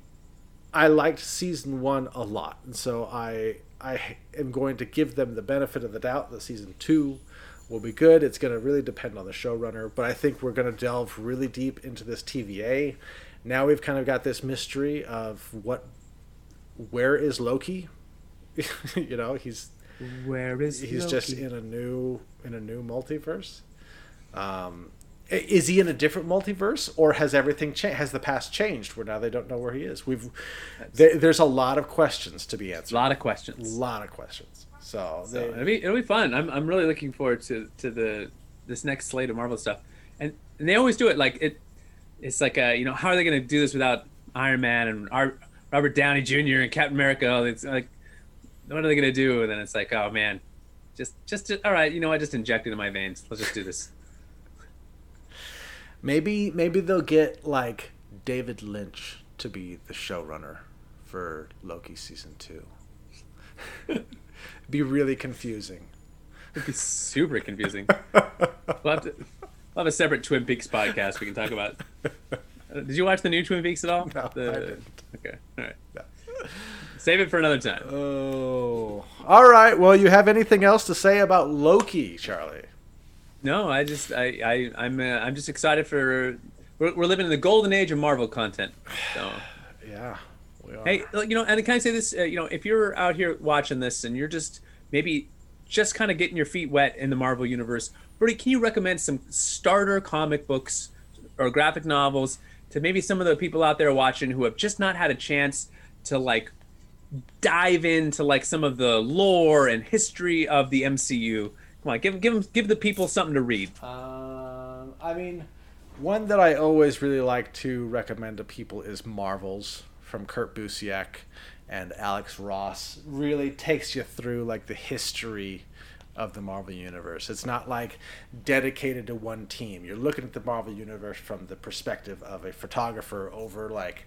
A: I liked season one a lot, and so I I am going to give them the benefit of the doubt that season two will be good. It's going to really depend on the showrunner, but I think we're going to delve really deep into this TVA. Now we've kind of got this mystery of what, where is Loki? you know, he's
B: Where is
A: he's just in a new in a new multiverse. Um, i- is he in a different multiverse, or has everything changed? Has the past changed where now they don't know where he is? We've there, there's a lot of questions to be answered a
B: lot of questions A
A: lot of questions. So,
B: So
A: they,
B: it'll be it'll be fun. I'm I'm really looking forward to to the this next slate of Marvel stuff, and and they always do it like it. It's like a, you know how are they going to do this without Iron Man and Ar- Robert Downey Jr. and Captain America? It's like what are they going to do? And then it's like oh man, just just all right. You know I just injected in my veins. Let's just do this.
A: Maybe maybe they'll get like David Lynch to be the showrunner for Loki season two. be really confusing.
B: It'd be super confusing. we'll, have to, we'll have a separate Twin Peaks podcast we can talk about. Uh, Did you watch the new Twin Peaks at all?
A: No,
B: The-
A: I didn't.
B: Okay, all right. Save it for another time.
A: Oh, all right. Well, you have anything else to say about Loki, Charlie?
B: No, I just I, I I'm uh, I'm just excited for we're, we're living in the golden age of Marvel content. So
A: Yeah, we are.
B: hey, you know, and can I say this? Uh, you know, if you're out here watching this and you're just maybe just kind of getting your feet wet in the Marvel universe, Brody, can you recommend some starter comic books or graphic novels to maybe some of the people out there watching who have just not had a chance to like dive into like some of the lore and history of the MCU? Come on, give give 'em- give the people something to read.
A: Um, I mean, one that I always really like to recommend to people is Marvels from Kurt Busiek and Alex Ross. Really takes you through like the history of the Marvel universe. It's not like dedicated to one team. You're looking at the Marvel universe from the perspective of a photographer over like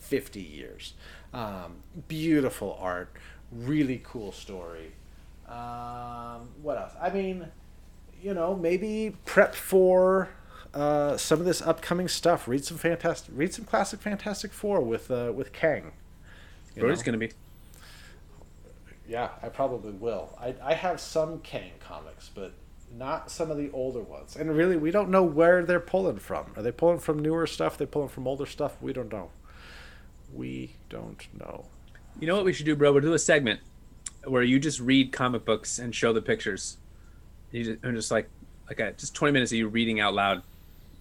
A: 50 years. Um, beautiful art, really cool story. Um, what else? I mean, you know, maybe prep for uh, some of this upcoming stuff. Read some fantastic, read some classic Fantastic Four with uh, with Kang.
B: Brody's gonna be.
A: Yeah, I probably will. I I have some Kang comics, but not some of the older ones. And really, we don't know where they're pulling from. Are they pulling from newer stuff? They pulling from older stuff? We don't know. We don't know.
B: You know what we should do, bro? We'll do a segment where you just read comic books and show the pictures. You just, and just like like a, just twenty minutes of you reading out loud.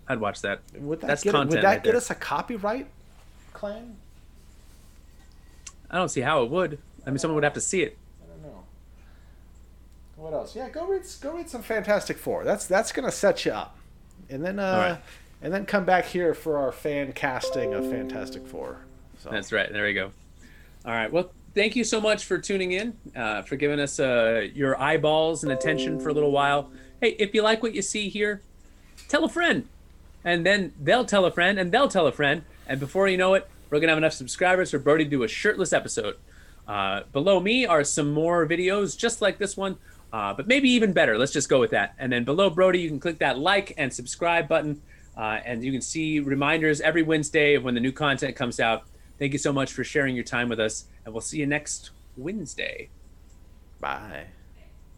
B: I'd watch that.
A: Would that
B: That's
A: get,
B: content
A: would that
B: right
A: get
B: there.
A: us a copyright claim?
B: I don't see how it would. I mean, someone would have to see it.
A: I don't know. What else? Yeah, go read go read some Fantastic Four. That's that's gonna set you up, and then uh,
B: right.
A: and then come back here for our fan casting of Fantastic Four. So
B: That's right. There we go. All right. Well, thank you so much for tuning in, uh, for giving us uh, your eyeballs and attention for a little while. Hey, if you like what you see here, tell a friend, and then they'll tell a friend, and they'll tell a friend, and before you know it, we're gonna have enough subscribers for Brody to do a shirtless episode. Uh, below me are some more videos just like this one, uh, but maybe even better. Let's just go with that. And then below Brody, you can click that like and subscribe button, uh, and you can see reminders every Wednesday of when the new content comes out. Thank you so much for sharing your time with us, and we'll see you next Wednesday.
A: Bye.